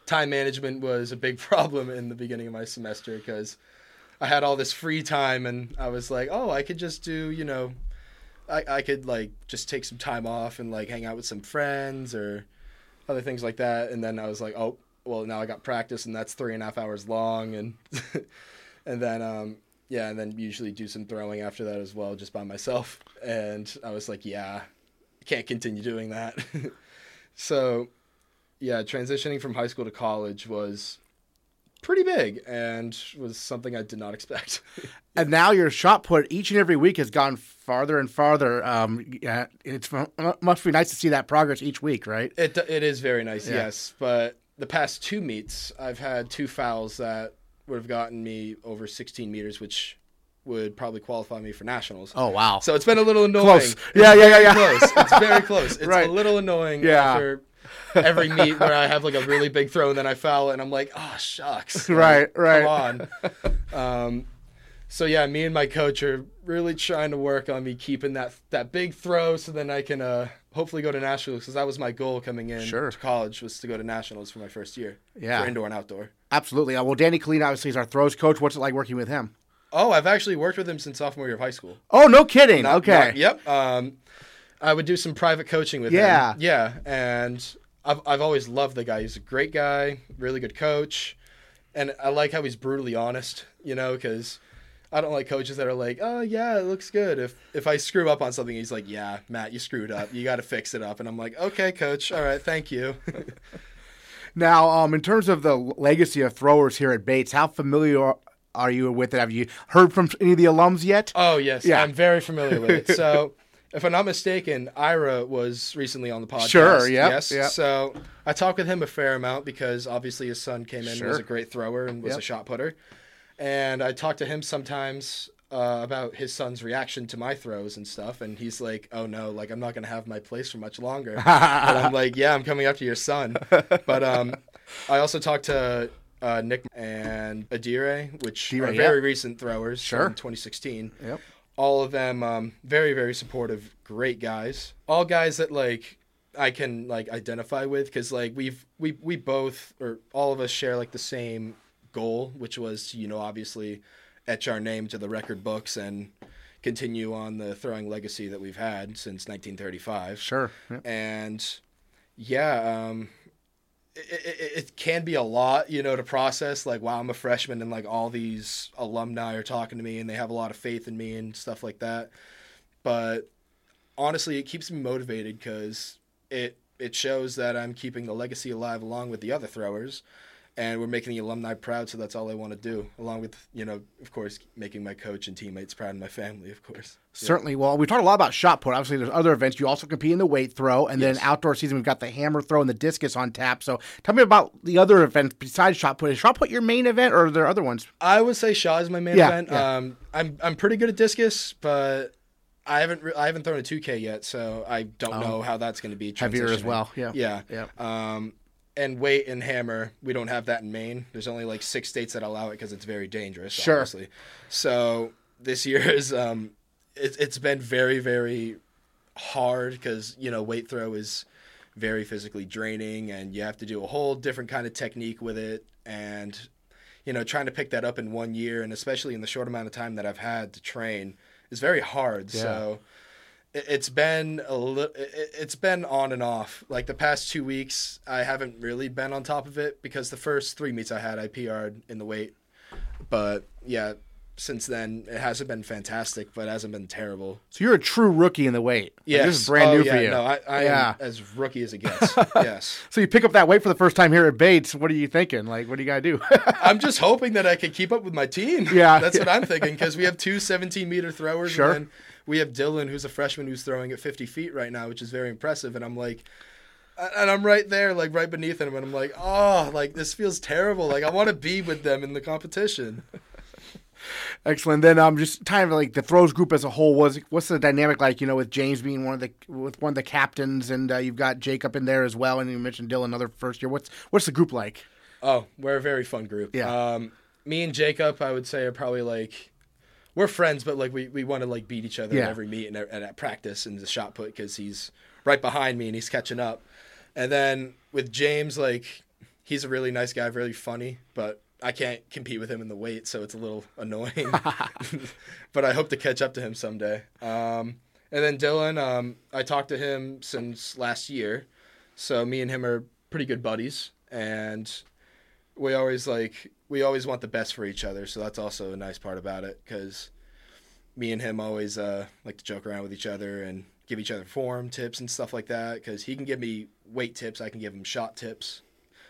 Speaker 6: time management was a big problem in the beginning of my semester because I had all this free time, and I was like, oh, I could just do, you know. I, I could like just take some time off and like hang out with some friends or other things like that. And then I was like, oh, well, now I got practice, and that's three and a half hours long, and and then um, yeah, and then usually do some throwing after that as well, just by myself. And I was like, yeah, can't continue doing that. so yeah, transitioning from high school to college was pretty big and was something I did not expect.
Speaker 1: And now your shot put each and every week has gone farther and farther. Um, yeah, it's must be nice to see that progress each week, right?
Speaker 6: It it is very nice,
Speaker 1: Yeah.
Speaker 6: yes. But the past two meets, I've had two fouls that would have gotten me over 16 meters, which would probably qualify me for nationals.
Speaker 1: Oh wow!
Speaker 6: So it's been a little annoying.
Speaker 1: Close. Yeah, yeah, yeah, yeah.
Speaker 6: Close. It's very close. It's
Speaker 1: Right.
Speaker 6: a little annoying
Speaker 1: Yeah.
Speaker 6: after every meet where I have like a really big throw and then I foul and I'm like, oh shucks.
Speaker 1: Right, right.
Speaker 6: Come on. Um, so yeah, me and my coach are really trying to work on me keeping that that big throw so then I can uh, hopefully go to nationals because that was my goal coming in
Speaker 1: Sure.
Speaker 6: to college was to go to nationals for my first year.
Speaker 1: Yeah.
Speaker 6: For indoor and outdoor.
Speaker 1: Absolutely. Uh, well, Danny Colleen obviously is our throws coach. What's it like working with him?
Speaker 6: Oh, I've actually worked with him since sophomore year of high school.
Speaker 1: Oh, no kidding.
Speaker 6: Not-
Speaker 1: okay.
Speaker 6: not- yep. Um, I would do some private coaching with
Speaker 1: Yeah.
Speaker 6: him. Yeah. Yeah. And I've I've always loved the guy. He's a great guy, really good coach, and I like how he's brutally honest. You know, because I don't like coaches that are like, oh yeah, it looks good. If if I screw up on something, he's like, yeah, Matt, you screwed up. You got to fix it up. And I'm like, okay, coach. All right, thank you.
Speaker 1: Now, um, in terms of the legacy of throwers here at Bates, how familiar are you with it? Have you heard from any of the alums yet?
Speaker 6: Oh yes,
Speaker 1: Yeah.
Speaker 6: I'm very familiar with it. So, if I'm not mistaken, Ira was recently on the podcast.
Speaker 1: Sure, yep,
Speaker 6: yes.
Speaker 1: yep.
Speaker 6: So I talked with him a fair amount because obviously his son came in
Speaker 1: Sure.
Speaker 6: was a great thrower and was
Speaker 1: Yep.
Speaker 6: a shot putter, and I talked to him sometimes. Uh, about his son's reaction to my throws and stuff, and he's like, "Oh no, like I'm not gonna have my place for much longer." and I'm like, "Yeah, I'm coming after your son." But um, I also talked to uh, Nick and Adire, which are
Speaker 1: yeah.
Speaker 6: very recent throwers
Speaker 1: Sure.
Speaker 6: from 2016
Speaker 1: Yep.
Speaker 6: All of them um, very very supportive great guys all guys that like i can like identify with because like we've we we both or all of us share like the same goal which was you know obviously etch our name to the record books and continue on the throwing legacy that we've had since 1935
Speaker 1: Sure.
Speaker 6: And yeah um it, it, can be a lot you know to process. Like wow i'm a freshman and like all these alumni are talking to me and they have a lot of faith in me and stuff like that. But honestly it keeps me motivated because it it shows that i'm keeping the legacy alive along with the other throwers and we're making the alumni proud so that's all i want to do along with you know of course making my coach and teammates proud and my family of course
Speaker 1: Certainly. Well, we talked a lot about shot put. Obviously, there's other events. You also compete in the weight throw, and then outdoor season, we've got the hammer throw and the discus on tap. So, tell me about the other events besides shot put. Is shot put your main event, or are there other ones?
Speaker 6: I would say Shaw is my main
Speaker 1: Yeah,
Speaker 6: event.
Speaker 1: yeah.
Speaker 6: Um, I'm I'm pretty good at discus, but I haven't re- I haven't thrown a 2K yet, so I don't know how that's going to be.
Speaker 1: Heavier as well. Yeah.
Speaker 6: Yeah.
Speaker 1: Yeah.
Speaker 6: Um, and weight and hammer, we don't have that in Maine. There's only like six states that allow it because it's very dangerous.
Speaker 1: Sure.
Speaker 6: Obviously. So this year is um, it, it's been very very hard because you know weight throw is very physically draining and you have to do a whole different kind of technique with it and you know trying to pick that up in one year and especially in the short amount of time that I've had to train is very hard
Speaker 1: Yeah.
Speaker 6: so it's been a li- it- it's been on and off like the past 2 weeks I haven't really been on top of it because the first 3 meets I had I PR'd in the weight but yeah since then it hasn't been fantastic but it hasn't been terrible
Speaker 1: So, you're a true rookie in the weight. Like,
Speaker 6: Yes.
Speaker 1: this is brand
Speaker 6: Oh,
Speaker 1: new
Speaker 6: yeah,
Speaker 1: for you.
Speaker 6: No, I, I
Speaker 1: Yeah.
Speaker 6: am as rookie as it gets. yes.
Speaker 1: So, you pick up that weight for the first time here at Bates. What are you thinking? Like, what do you got to do?
Speaker 6: I'm just hoping that I can keep up with my team.
Speaker 1: Yeah.
Speaker 6: That's what I'm thinking because we have two 17 meter throwers.
Speaker 1: Sure.
Speaker 6: We have Dylan, who's a freshman who's throwing at 50 feet right now, which is very impressive. And I'm like, and I'm right there, like right beneath him. And I'm like, oh, like this feels terrible. Like I want to be with them in the competition.
Speaker 1: Excellent. Then, I'm um, just kind of like the throws group as a whole. Was what's the dynamic like? You know, with James being one of the with one of the captains, and uh, you've got Jacob in there as well, and you mentioned Dylan, another first year. What's what's the group like?
Speaker 6: Oh, we're a very fun group.
Speaker 1: Yeah.
Speaker 6: Um, me and Jacob, I would say, are probably like we're friends, but like we, we want to like beat each other
Speaker 1: Yeah.
Speaker 6: at every meet and at, and at practice and the shot put because he's right behind me and he's catching up. And then with James, like he's a really nice guy, really funny, but I can't compete with him in the weight, so it's a little annoying. but I hope to catch up to him someday. Um, and then Dylan, um, I talked to him since last year, so me and him are pretty good buddies, and we always like we always want the best for each other. So that's also a nice part about it because me and him always uh, like to joke around with each other and give each other form tips and stuff like that. Because he can give me weight tips, I can give him shot tips.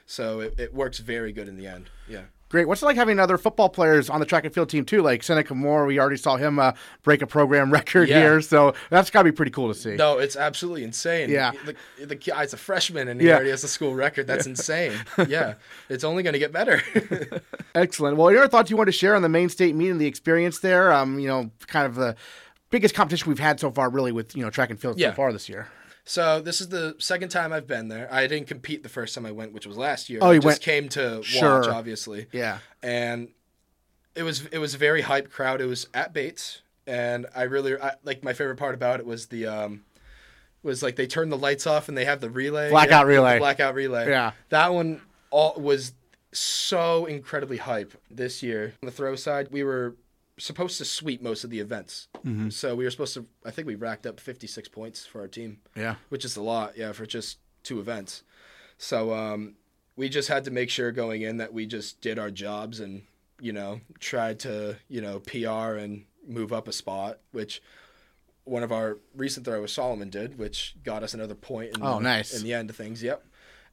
Speaker 6: So it, it works very good in the end. Yeah.
Speaker 1: Great. What's it like having other football players on the track and field team too? Like Seneca Moore, we already saw him uh, break a program record
Speaker 6: Yeah.
Speaker 1: here, so that's got to be pretty cool to see.
Speaker 6: No, it's absolutely insane.
Speaker 1: Yeah.
Speaker 6: The, the guy's a freshman and he
Speaker 1: Yeah.
Speaker 6: already has a school record. That's insane. Yeah. It's only going to get better.
Speaker 1: Excellent. Well, any other thoughts you want to share on the Maine state meeting, the experience there? Um, you know, kind of the biggest competition we've had so far, really, with you know track and field so far this year.
Speaker 6: So this is the second time I've been there. I didn't compete the first time I went, which was last year.
Speaker 1: Oh,
Speaker 6: I
Speaker 1: you
Speaker 6: just
Speaker 1: went-
Speaker 6: came to watch, obviously.
Speaker 1: Yeah.
Speaker 6: And it was it was a very hype crowd. It was at Bates, and I really I, like my favorite part about it was the um was like they turned the lights off and they have the relay
Speaker 1: Blackout
Speaker 6: the
Speaker 1: relay.
Speaker 6: blackout relay.
Speaker 1: Yeah.
Speaker 6: that one all was so incredibly hype this year. On the throw side, we were supposed to sweep most of the events.
Speaker 1: Mm-hmm.
Speaker 6: So we were supposed to. I think we racked up 56 points for our team
Speaker 1: Yeah.
Speaker 6: which is a lot, yeah, for just two events. So um, we just had to make sure going in that we just did our jobs and you know tried to you know PR and move up a spot, which one of our recent throwers Solomon did, which got us another point. In
Speaker 1: Oh,
Speaker 6: the,
Speaker 1: nice.
Speaker 6: In the end of things, yep.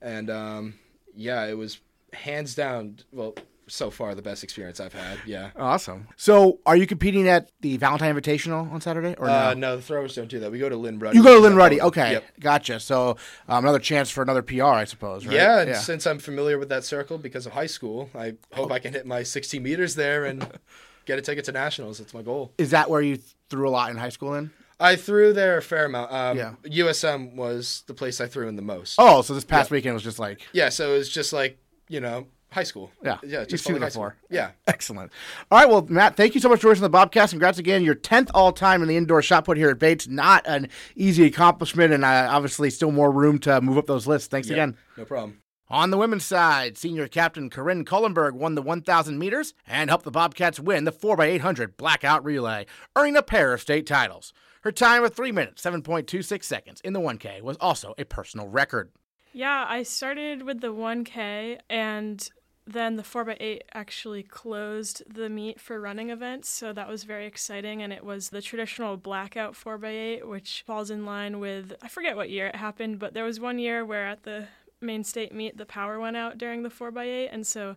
Speaker 6: And um, yeah, it was hands down. Well, so far the best experience I've had. Yeah.
Speaker 1: Awesome. So, are you competing at the Valentine Invitational on Saturday or
Speaker 6: Uh,
Speaker 1: no?
Speaker 6: no, the throwers don't do that. We go to Lynn Ruddy.
Speaker 1: You go to Lynn Ruddy.
Speaker 6: oh,
Speaker 1: Okay,
Speaker 6: Yep.
Speaker 1: gotcha. So, um, another chance for another PR, I suppose. Right?
Speaker 6: Yeah, and since I'm familiar with that circle because of high school, I hope I can hit my 60 meters there and get a ticket to nationals. That's my goal.
Speaker 1: Is that where you threw a lot in high school? Then.
Speaker 6: I threw there a fair amount. Um,
Speaker 1: Yeah.
Speaker 6: USM was the place I threw in the most.
Speaker 1: Oh, so this past weekend was just like
Speaker 6: Yeah, so it was just like you know high school.
Speaker 1: Yeah,
Speaker 6: yeah,
Speaker 1: you've
Speaker 6: just
Speaker 1: seen
Speaker 6: following
Speaker 1: it
Speaker 6: high school.
Speaker 1: before.
Speaker 6: Yeah.
Speaker 1: Excellent. All right, well, Matt, thank you so much for joining the Bobcast. Congrats again. Your 10th all time in the indoor shot put here at Bates. Not an easy accomplishment, and uh, obviously still more room to move up those lists. Thanks
Speaker 6: Yeah,
Speaker 1: again.
Speaker 6: No problem.
Speaker 1: On the women's side, senior captain Kahryn Cullenberg won the 1,000 meters and helped the Bobcats win the 4x800 blackout relay, earning a pair of state titles. Her time of 3 minutes, 7.26 seconds in the 1K was also a personal record.
Speaker 7: Yeah, I started with the 1K and then the 4x8 actually closed the meet for running events, so that was very exciting. And it was the traditional blackout 4x8, which falls in line with, I forget what year it happened, but there was one year where at the Maine state meet, the power went out during the 4x8. And so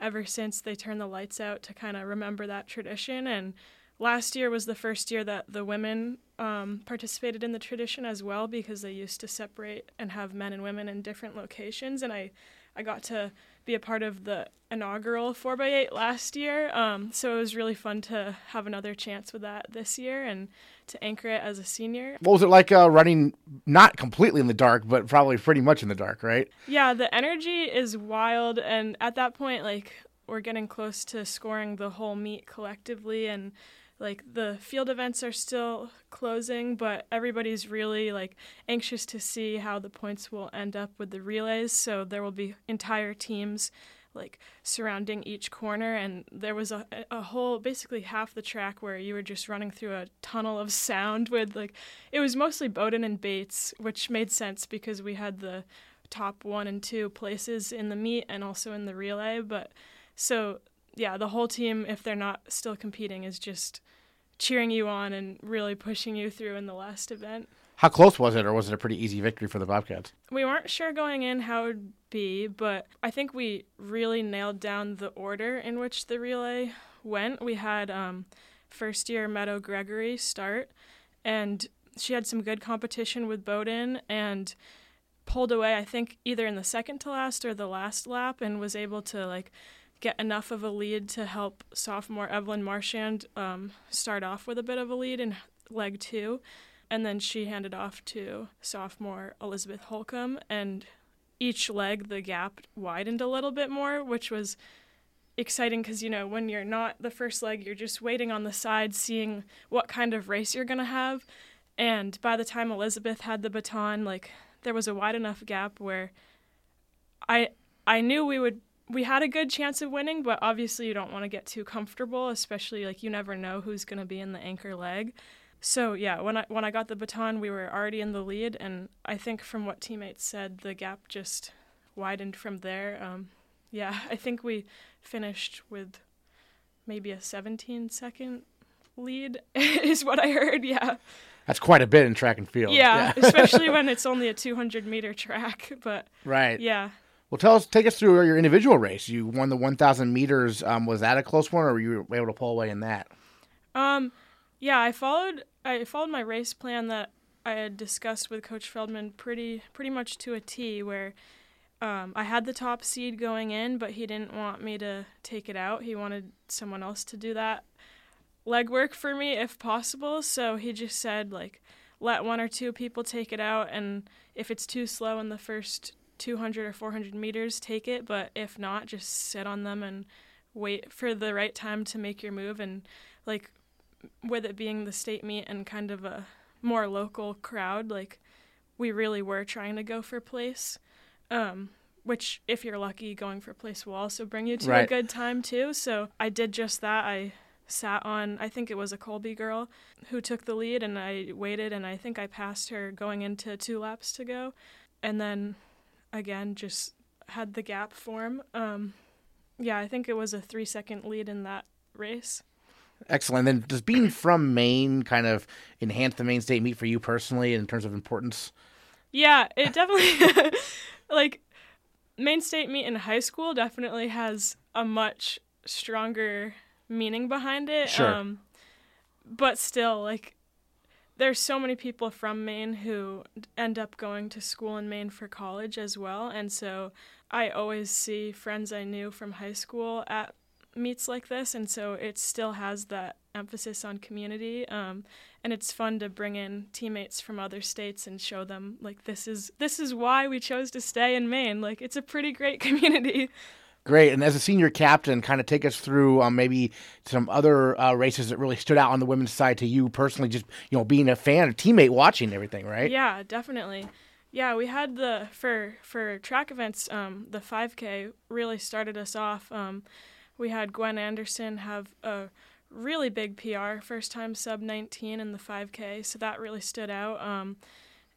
Speaker 7: ever since they turned the lights out to kind of remember that tradition. And last year was the first year that the women um, participated in the tradition as well because they used to separate and have men and women in different locations. And I, I got to be a part of the inaugural 4x8 last year. Um, so it was really fun to have another chance with that this year and to anchor it as a senior.
Speaker 1: What was it like uh, running not completely in the dark, but probably pretty much in the dark, right?
Speaker 7: Yeah, the energy is wild. And at that point, like, we're getting close to scoring the whole meet collectively. And like the field events are still closing but everybody's really like anxious to see how the points will end up with the relays. So there will be entire teams like surrounding each corner. And there was a, a whole basically half the track where you were just running through a tunnel of sound with like it was mostly Bowdoin and Bates which made sense because we had the top one and two places in the meet and also in the relay. But so yeah the whole team if they're not still competing is just cheering you on and really pushing you through in the last event.
Speaker 1: How close was it, or was it a pretty easy victory for the Bobcats?
Speaker 7: We weren't sure going in how it would be, but I think we really nailed down the order in which the relay went. We had um, first year Meadow Gregory start, and she had some good competition with Bowdoin and pulled away, I think, either in the second to last or the last lap, and was able to like get enough of a lead to help sophomore Evelyn Marchand um, start off with a bit of a lead in leg two. And then she handed off to sophomore Elizabeth Holcomb. And each leg, the gap widened a little bit more, which was exciting because, you know, when you're not the first leg, you're just waiting on the side, seeing what kind of race you're going to have. And by the time Elizabeth had the baton, like, there was a wide enough gap where I I knew we would we had a good chance of winning, but obviously you don't want to get too comfortable, especially like you never know who's going to be in the anchor leg. So yeah, when I when I got the baton, we were already in the lead, and I think from what teammates said, the gap just widened from there. Um, yeah, I think we finished with maybe a 17 second lead, is what I heard. Yeah.
Speaker 1: That's quite a bit in track and field.
Speaker 7: Yeah, especially when it's only a 200 meter track. But
Speaker 1: right.
Speaker 7: yeah,
Speaker 1: Well, tell us, take us through your individual race. You won the 1,000 meters. Um, was that a close one, or were you able to pull away in that?
Speaker 7: Um, yeah, I followed I followed my race plan that I had discussed with Coach Feldman pretty pretty much to a T. Where um, I had the top seed going in, but he didn't want me to take it out. He wanted someone else to do that legwork for me if possible. So he just said like, let one or two people take it out, and if it's too slow in the first 200 or 400 meters, take it. But if not, just sit on them and wait for the right time to make your move. And like with it being the state meet and kind of a more local crowd, like we really were trying to go for place. Um, which, if you're lucky, going for place will also bring you to a good time too. So I did just that. I sat on, I think it was a Colby girl who took the lead, and I waited, and I think I passed her going into two laps to go. And then again, just had the gap form. Um, yeah, I think it was a three second lead in that race.
Speaker 1: Excellent. Then does being from Maine kind of enhance the Maine State meet for you personally in terms of importance?
Speaker 7: Yeah, it definitely like Maine State meet in high school definitely has a much stronger meaning behind it.
Speaker 1: Sure.
Speaker 7: Um, but still, like, there's so many people from Maine who end up going to school in Maine for college as well. And so I always see friends I knew from high school at meets like this. And so it still has that emphasis on community. Um, and it's fun to bring in teammates from other states and show them like this is this is why we chose to stay in Maine. Like it's a pretty great community.
Speaker 1: Great. And as a senior captain, kind of take us through um, maybe some other uh, races that really stood out on the women's side to you personally, just you know being a fan, a teammate, watching everything, right?
Speaker 7: Yeah, definitely. Yeah, we had the for for track events. Um, the 5K really started us off. Um, we had Gwen Anderson have a really big PR, first time sub 19 in the 5K, so that really stood out. Um,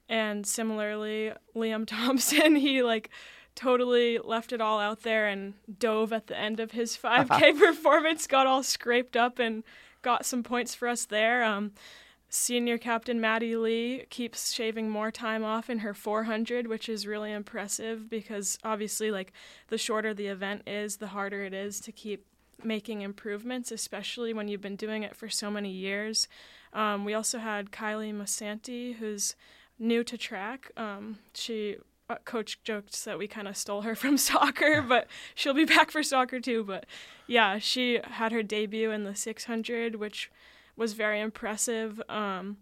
Speaker 7: and similarly, Liam Thompson, he like totally left it all out there and dove at the end of his 5K performance, got all scraped up and got some points for us there. Um, senior captain Maddie Lee keeps shaving more time off in her 400, which is really impressive because obviously, like, the shorter the event is, the harder it is to keep making improvements, especially when you've been doing it for so many years. Um, we also had Kylie Masanti, who's new to track. Um, she coach joked that we kind of stole her from soccer, but she'll be back for soccer too. But yeah, she had her debut in the 600, which was very impressive. Um,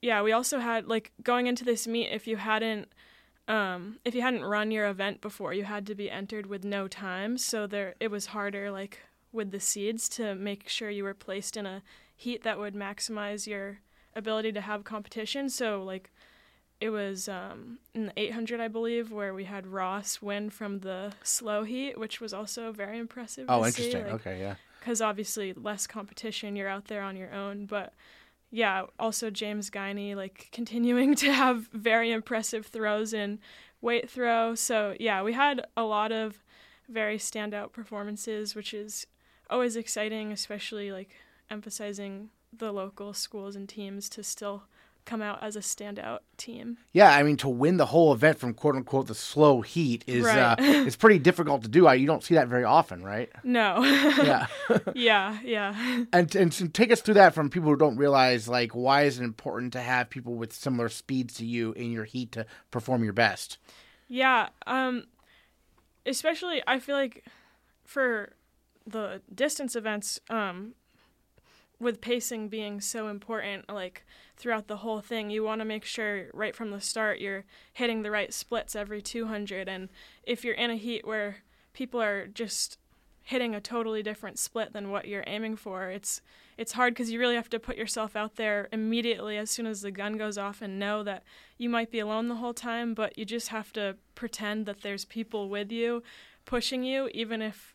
Speaker 7: yeah, we also had like going into this meet. If you hadn't um, if you hadn't run your event before, you had to be entered with no time. So there, it was harder, like with the seeds, to make sure you were placed in a heat that would maximize your ability to have competition. So like, it was um, in the 800, I believe, where we had Ross win from the slow heat, which was also very impressive.
Speaker 1: Oh, interesting.
Speaker 7: Like,
Speaker 1: okay, yeah.
Speaker 7: Because obviously less competition, you're out there on your own, but yeah, also James Guiney, like continuing to have very impressive throws in weight throw. So yeah, we had a lot of very standout performances, which is always exciting, especially like emphasizing the local schools and teams to still come out as a standout team.
Speaker 1: Yeah, I mean to win the whole event from quote unquote the slow heat is
Speaker 7: Right.
Speaker 1: uh, it's pretty difficult to do. I- You don't see that very often, right?
Speaker 7: No.
Speaker 1: Yeah.
Speaker 7: yeah, yeah.
Speaker 1: and and so take us through that from people who don't realize like why is it important to have people with similar speeds to you in your heat to perform your best?
Speaker 7: Yeah, um especially I feel like for the distance events um with pacing being so important like throughout the whole thing, you want to make sure right from the start you're hitting the right splits every 200 and if you're in a heat where people are just hitting a totally different split than what you're aiming for, it's it's hard because you really have to put yourself out there immediately as soon as the gun goes off and know that you might be alone the whole time, but you just have to pretend that there's people with you pushing you, even if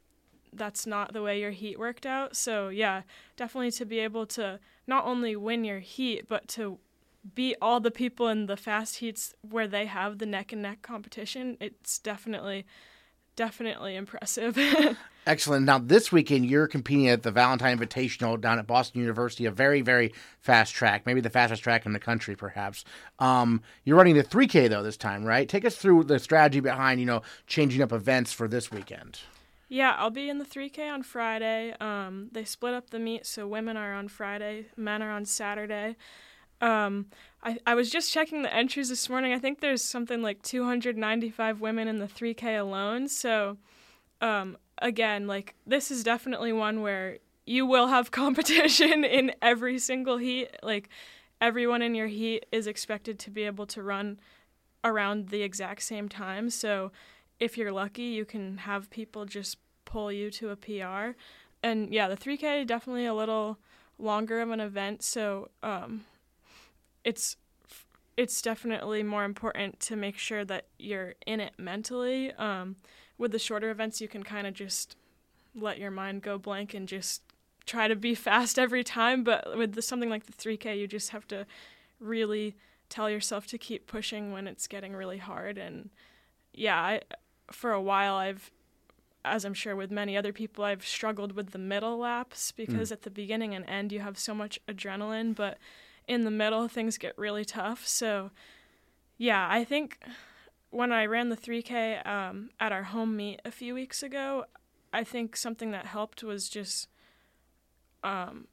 Speaker 7: that's not the way your heat worked out. So, yeah, definitely to be able to not only win your heat, but to beat all the people in the fast heats where they have the neck and neck competition, it's definitely, definitely impressive.
Speaker 1: Excellent. Now this weekend you're competing at the Valentine Invitational down at Boston University, a very very fast track, maybe the fastest track in the country, perhaps. Um, you're running the 3K though this time, right? Take us through the strategy behind you know changing up events for this weekend.
Speaker 7: Yeah, I'll be in the 3K on Friday. Um, they split up the meet, so women are on Friday, men are on Saturday. Um, I, I was just checking the entries this morning. I think there's something like 295 women in the 3K alone. So, um, again, like this is definitely one where you will have competition in every single heat. Like everyone in your heat is expected to be able to run around the exact same time. So, if you're lucky, you can have people just pull you to a PR. And yeah, the 3K definitely a little longer of an event, so um, it's it's definitely more important to make sure that you're in it mentally. Um, with the shorter events, you can kind of just let your mind go blank and just try to be fast every time. But with the, something like the 3K, you just have to really tell yourself to keep pushing when it's getting really hard. And yeah, I, for a while, I've, as I'm sure with many other people, I've struggled with the middle laps because at the beginning and end, you have so much adrenaline, but in the middle, things get really tough. So, yeah, I think when I ran the 3K um, at our home meet a few weeks ago, I think something that helped was just um,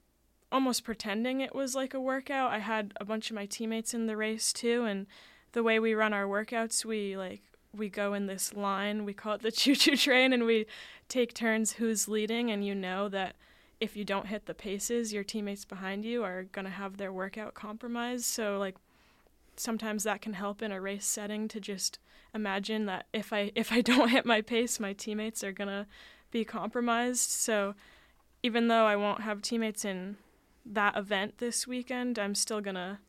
Speaker 7: almost pretending it was like a workout. I had a bunch of my teammates in the race too, and the way we run our workouts, we like we go in this line. We call it the choo-choo train, and we take turns who's leading, and you know that if you don't hit the paces, your teammates behind you are gonna have their workout compromised. So like sometimes that can help in a race setting to just imagine that if I if I don't hit my pace, my teammates are gonna be compromised. So even though I won't have teammates in that event this weekend, I'm still gonna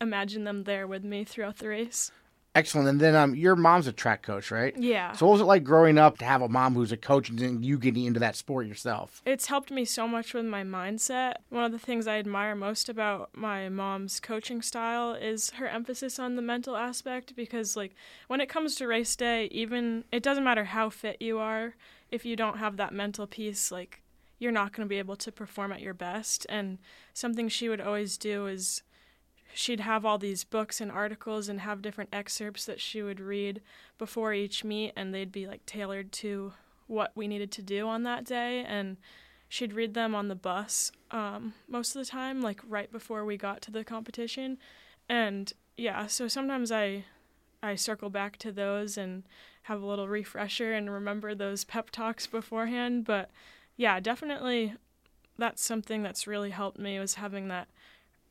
Speaker 7: imagine them there with me throughout the race.
Speaker 1: Excellent. And then um, your mom's a track coach, right?
Speaker 7: Yeah.
Speaker 1: So what was it like growing up to have a mom who's a coach and then you getting into that sport yourself?
Speaker 7: It's helped me so much with my mindset. One of the things I admire most about my mom's coaching style is her emphasis on the mental aspect because like when it comes to race day, even it doesn't matter how fit you are, if you don't have that mental piece, like you're not going to be able to perform at your best. And something she would always do is she'd have all these books and articles and have different excerpts that she would read before each meet and they'd be like tailored to what we needed to do on that day and she'd read them on the bus um, most of the time like right before we got to the competition. And yeah so sometimes i i circle back to those and have a little refresher and remember those pep talks beforehand but yeah definitely that's something that's really helped me was having that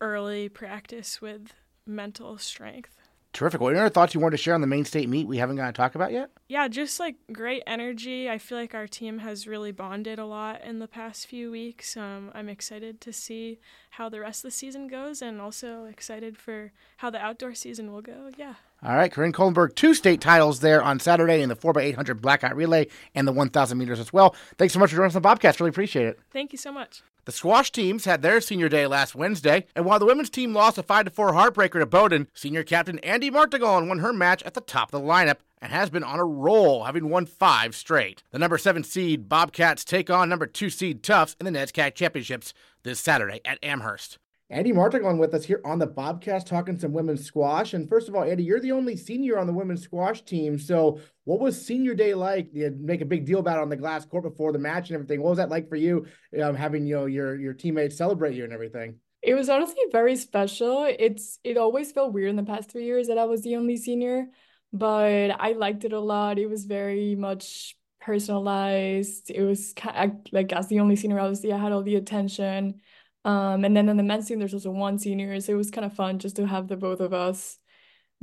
Speaker 7: early practice with mental strength.
Speaker 1: Terrific. What other thoughts you wanted to share on the Maine state meet we haven't got to talk about yet?
Speaker 7: Yeah, just like great energy. I feel like our team has really bonded a lot in the past few weeks. Um, I'm excited to see how the rest of the season goes and also excited for how the outdoor season will go. Yeah.
Speaker 1: All right, Kahryn Cullenberg, two state titles there on Saturday in the 4x800 blackout relay and the 1,000 meters as well. Thanks so much for joining us on the Bobcast. Really appreciate it.
Speaker 7: Thank you so much.
Speaker 1: The squash teams had their senior day last Wednesday, and while the women's team lost a 5 4 heartbreaker to Bowdoin, senior captain Andy Martagon won her match at the top of the lineup and has been on a roll, having won five straight. The number 7 seed Bobcats take on number 2 seed Tufts in the NESCAC Championships this Saturday at Amherst. Andy Martagon with us here on the Bobcast talking some women's squash. And first of all, Andy, you're the only senior on the women's squash team. So what was senior day like? You make a big deal about it on the glass court before the match and everything. What was that like for you, um, having you know your your teammates celebrate you and everything?
Speaker 8: It was honestly very special. It's it always felt weird in the past three years that I was the only senior, but I liked it a lot. It was very much personalized. It was kind of, like as the only senior, obviously I had all the attention um, and then on the men's team, there's also one senior, so it was kind of fun just to have the both of us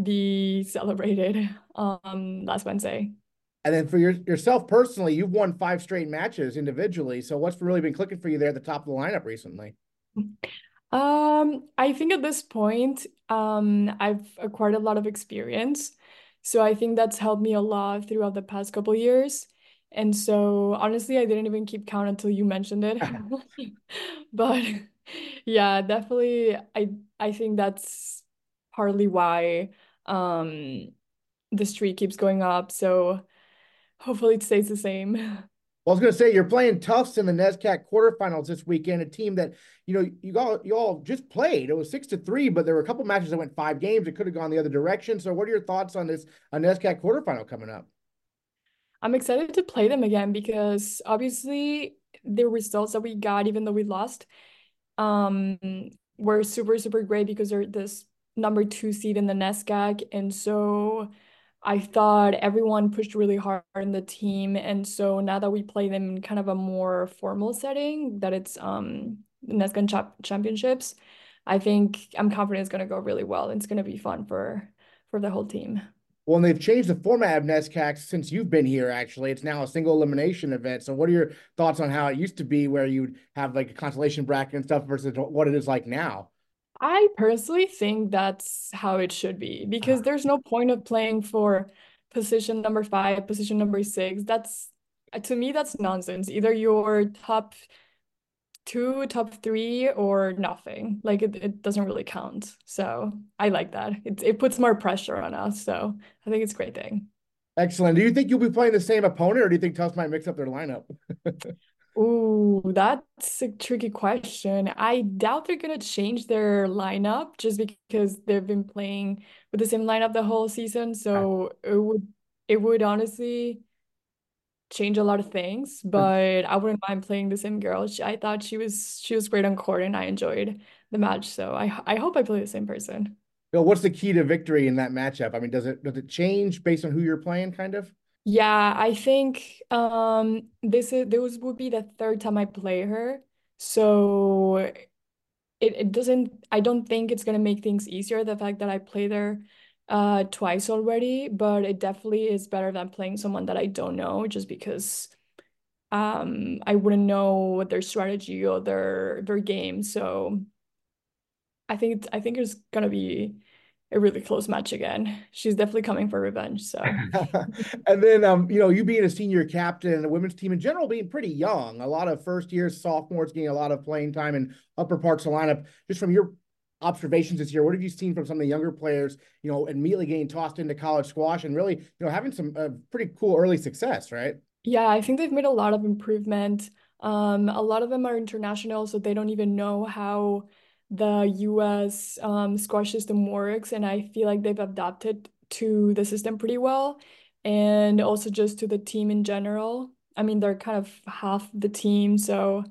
Speaker 8: be celebrated um, last Wednesday.
Speaker 1: And then for your, yourself personally, you've won five straight matches individually. So what's really been clicking for you there at the top of the lineup recently?
Speaker 8: Um, I think at this point, um, I've acquired a lot of experience. So I think that's helped me a lot throughout the past couple years. And so honestly, I didn't even keep count until you mentioned it. but yeah, definitely I I think that's partly why um the streak keeps going up. So hopefully it stays the same.
Speaker 1: Well, I was going to say you're playing Tufts in the NESCAC quarterfinals this weekend. A team that you know you all you all just played. It was six to three, but there were a couple matches that went five games. It could have gone the other direction. So, what are your thoughts on this a NESCAC quarterfinal coming up?
Speaker 8: I'm excited to play them again because obviously the results that we got, even though we lost, um, were super, super great because they're this number two seed in the NESCAC. And so I thought everyone pushed really hard in the team. And so now that we play them in kind of a more formal setting, that it's um NESCAC cha- championships, I think I'm confident it's gonna go really well. It's gonna be fun for for the whole team.
Speaker 1: Well, and they've changed the format of NESCAC since you've been here. Actually, it's now a single elimination event. So, what are your thoughts on how it used to be, where you'd have like a consolation bracket and stuff, versus what it is like now?
Speaker 8: I personally think that's how it should be because uh-huh. there's no point of playing for position number five, position number six. That's to me, that's nonsense. Either you're top two, top three, or nothing. Like it, it doesn't really count. So I like that. It it puts more pressure on us. So I think it's a great thing.
Speaker 1: Excellent. Do you think you'll be playing the same opponent, or do you think Tufts might mix up their lineup?
Speaker 8: Ooh, that's a tricky question. I doubt they're gonna change their lineup just because they've been playing with the same lineup the whole season. So it would it would honestly change a lot of things, but I wouldn't mind playing the same girl. She, I thought she was she was great on court and I enjoyed the match. So I I hope I play the same person.
Speaker 1: Bill, what's the key to victory in that matchup? I mean, does it does it change based on who you're playing, kind of?
Speaker 8: Yeah, I think um this is this would be the third time I play her. So it, it doesn't I don't think it's gonna make things easier, the fact that I played her uh twice already, but it definitely is better than playing someone that I don't know just because um I wouldn't know what their strategy or their their game. So I think it's, I think it's gonna be a really close match again. She's definitely coming for revenge. So,
Speaker 1: and then um, you know, you being a senior captain and the women's team in general being pretty young, a lot of first year sophomores getting a lot of playing time in upper parts of the lineup. Just from your observations this year, what have you seen from some of the younger players? You know, immediately getting tossed into college squash and really, you know, having some uh, pretty cool early success, right?
Speaker 8: Yeah, I think they've made a lot of improvement. Um, a lot of them are international, so they don't even know how the US um, squash system works, and I feel like they've adapted to the system pretty well, and also just to the team in general. I mean, they're kind of half the team, so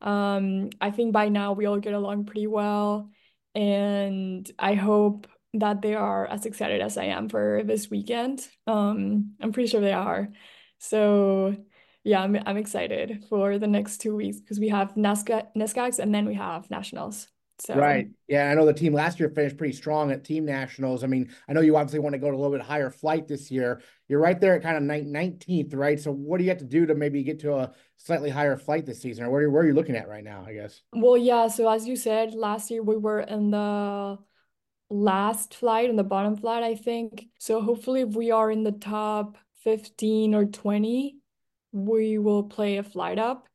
Speaker 8: um, I think by now we all get along pretty well, and I hope that they are as excited as I am for this weekend. Um, I'm pretty sure they are. So yeah, I'm I'm excited for the next two weeks because we have NESCA NESCACs and then we have nationals. So
Speaker 1: Right. Yeah, I know the team last year finished pretty strong at team nationals. I mean, I know you obviously want to go to a little bit higher flight this year. You're right there at kind of 19th, right? So what do you have to do to maybe get to a slightly higher flight this season? Or where, where are you looking at right now, I guess?
Speaker 8: Well, yeah, so as you said, last year we were in the last flight, in the bottom flight, I think. So hopefully if we are in the top 15 or 20, we will play a flight up.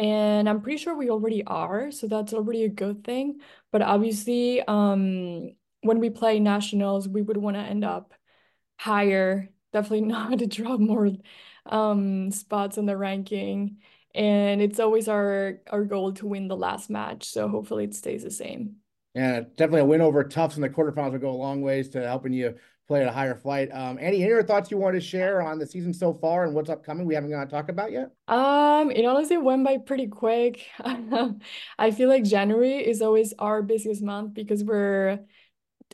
Speaker 8: And I'm pretty sure we already are, so that's already a good thing. But obviously, um, when we play nationals, we would want to end up higher, definitely not to drop more um spots in the ranking. And it's always our our goal to win the last match, so hopefully it stays the same.
Speaker 1: Yeah, definitely a win over Tufts in the quarterfinals would go a long ways to helping you play at a higher flight. Um, Andy, any other thoughts you want to share on the season so far and what's upcoming we haven't got to talk about yet?
Speaker 8: Um, it honestly went by pretty quick. I feel like January is always our busiest month because we're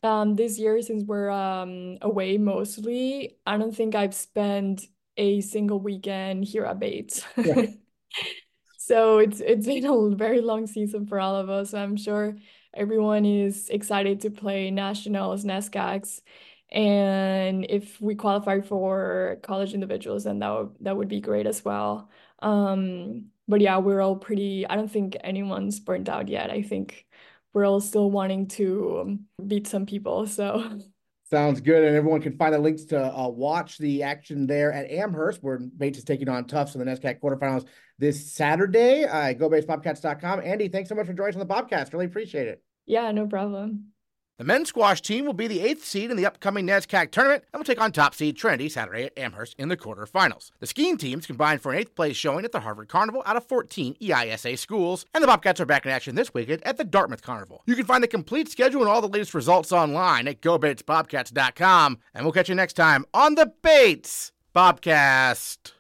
Speaker 8: um this year since we're um away mostly, I don't think I've spent a single weekend here at Bates.
Speaker 1: Yeah.
Speaker 8: So it's it's been a very long season for all of us. So I'm sure everyone is excited to play nationals, NESCACs. And if we qualify for college individuals, then that would that would be great as well. Um, but yeah, we're all pretty, I don't think anyone's burnt out yet. I think we're all still wanting to beat some people. So
Speaker 1: Sounds good. And everyone can find the links to uh, watch the action there at Amherst, where Bates is taking on Tufts in the NESCAC quarterfinals this Saturday. Uh, GoBatesBobcats.com. Andy, thanks so much for joining us on the podcast. Really appreciate it.
Speaker 8: yeah, no problem.
Speaker 1: The men's squash team will be the eighth seed in the upcoming NESCAC tournament and will take on top seed Trinity Saturday at Amherst in the quarterfinals. The skiing teams combined for an eighth place showing at the Harvard Carnival out of 14 EISA schools, and the Bobcats are back in action this weekend at the Dartmouth Carnival. You can find the complete schedule and all the latest results online at GoBatesBobcats.com, and we'll catch you next time on the Bates Bobcast.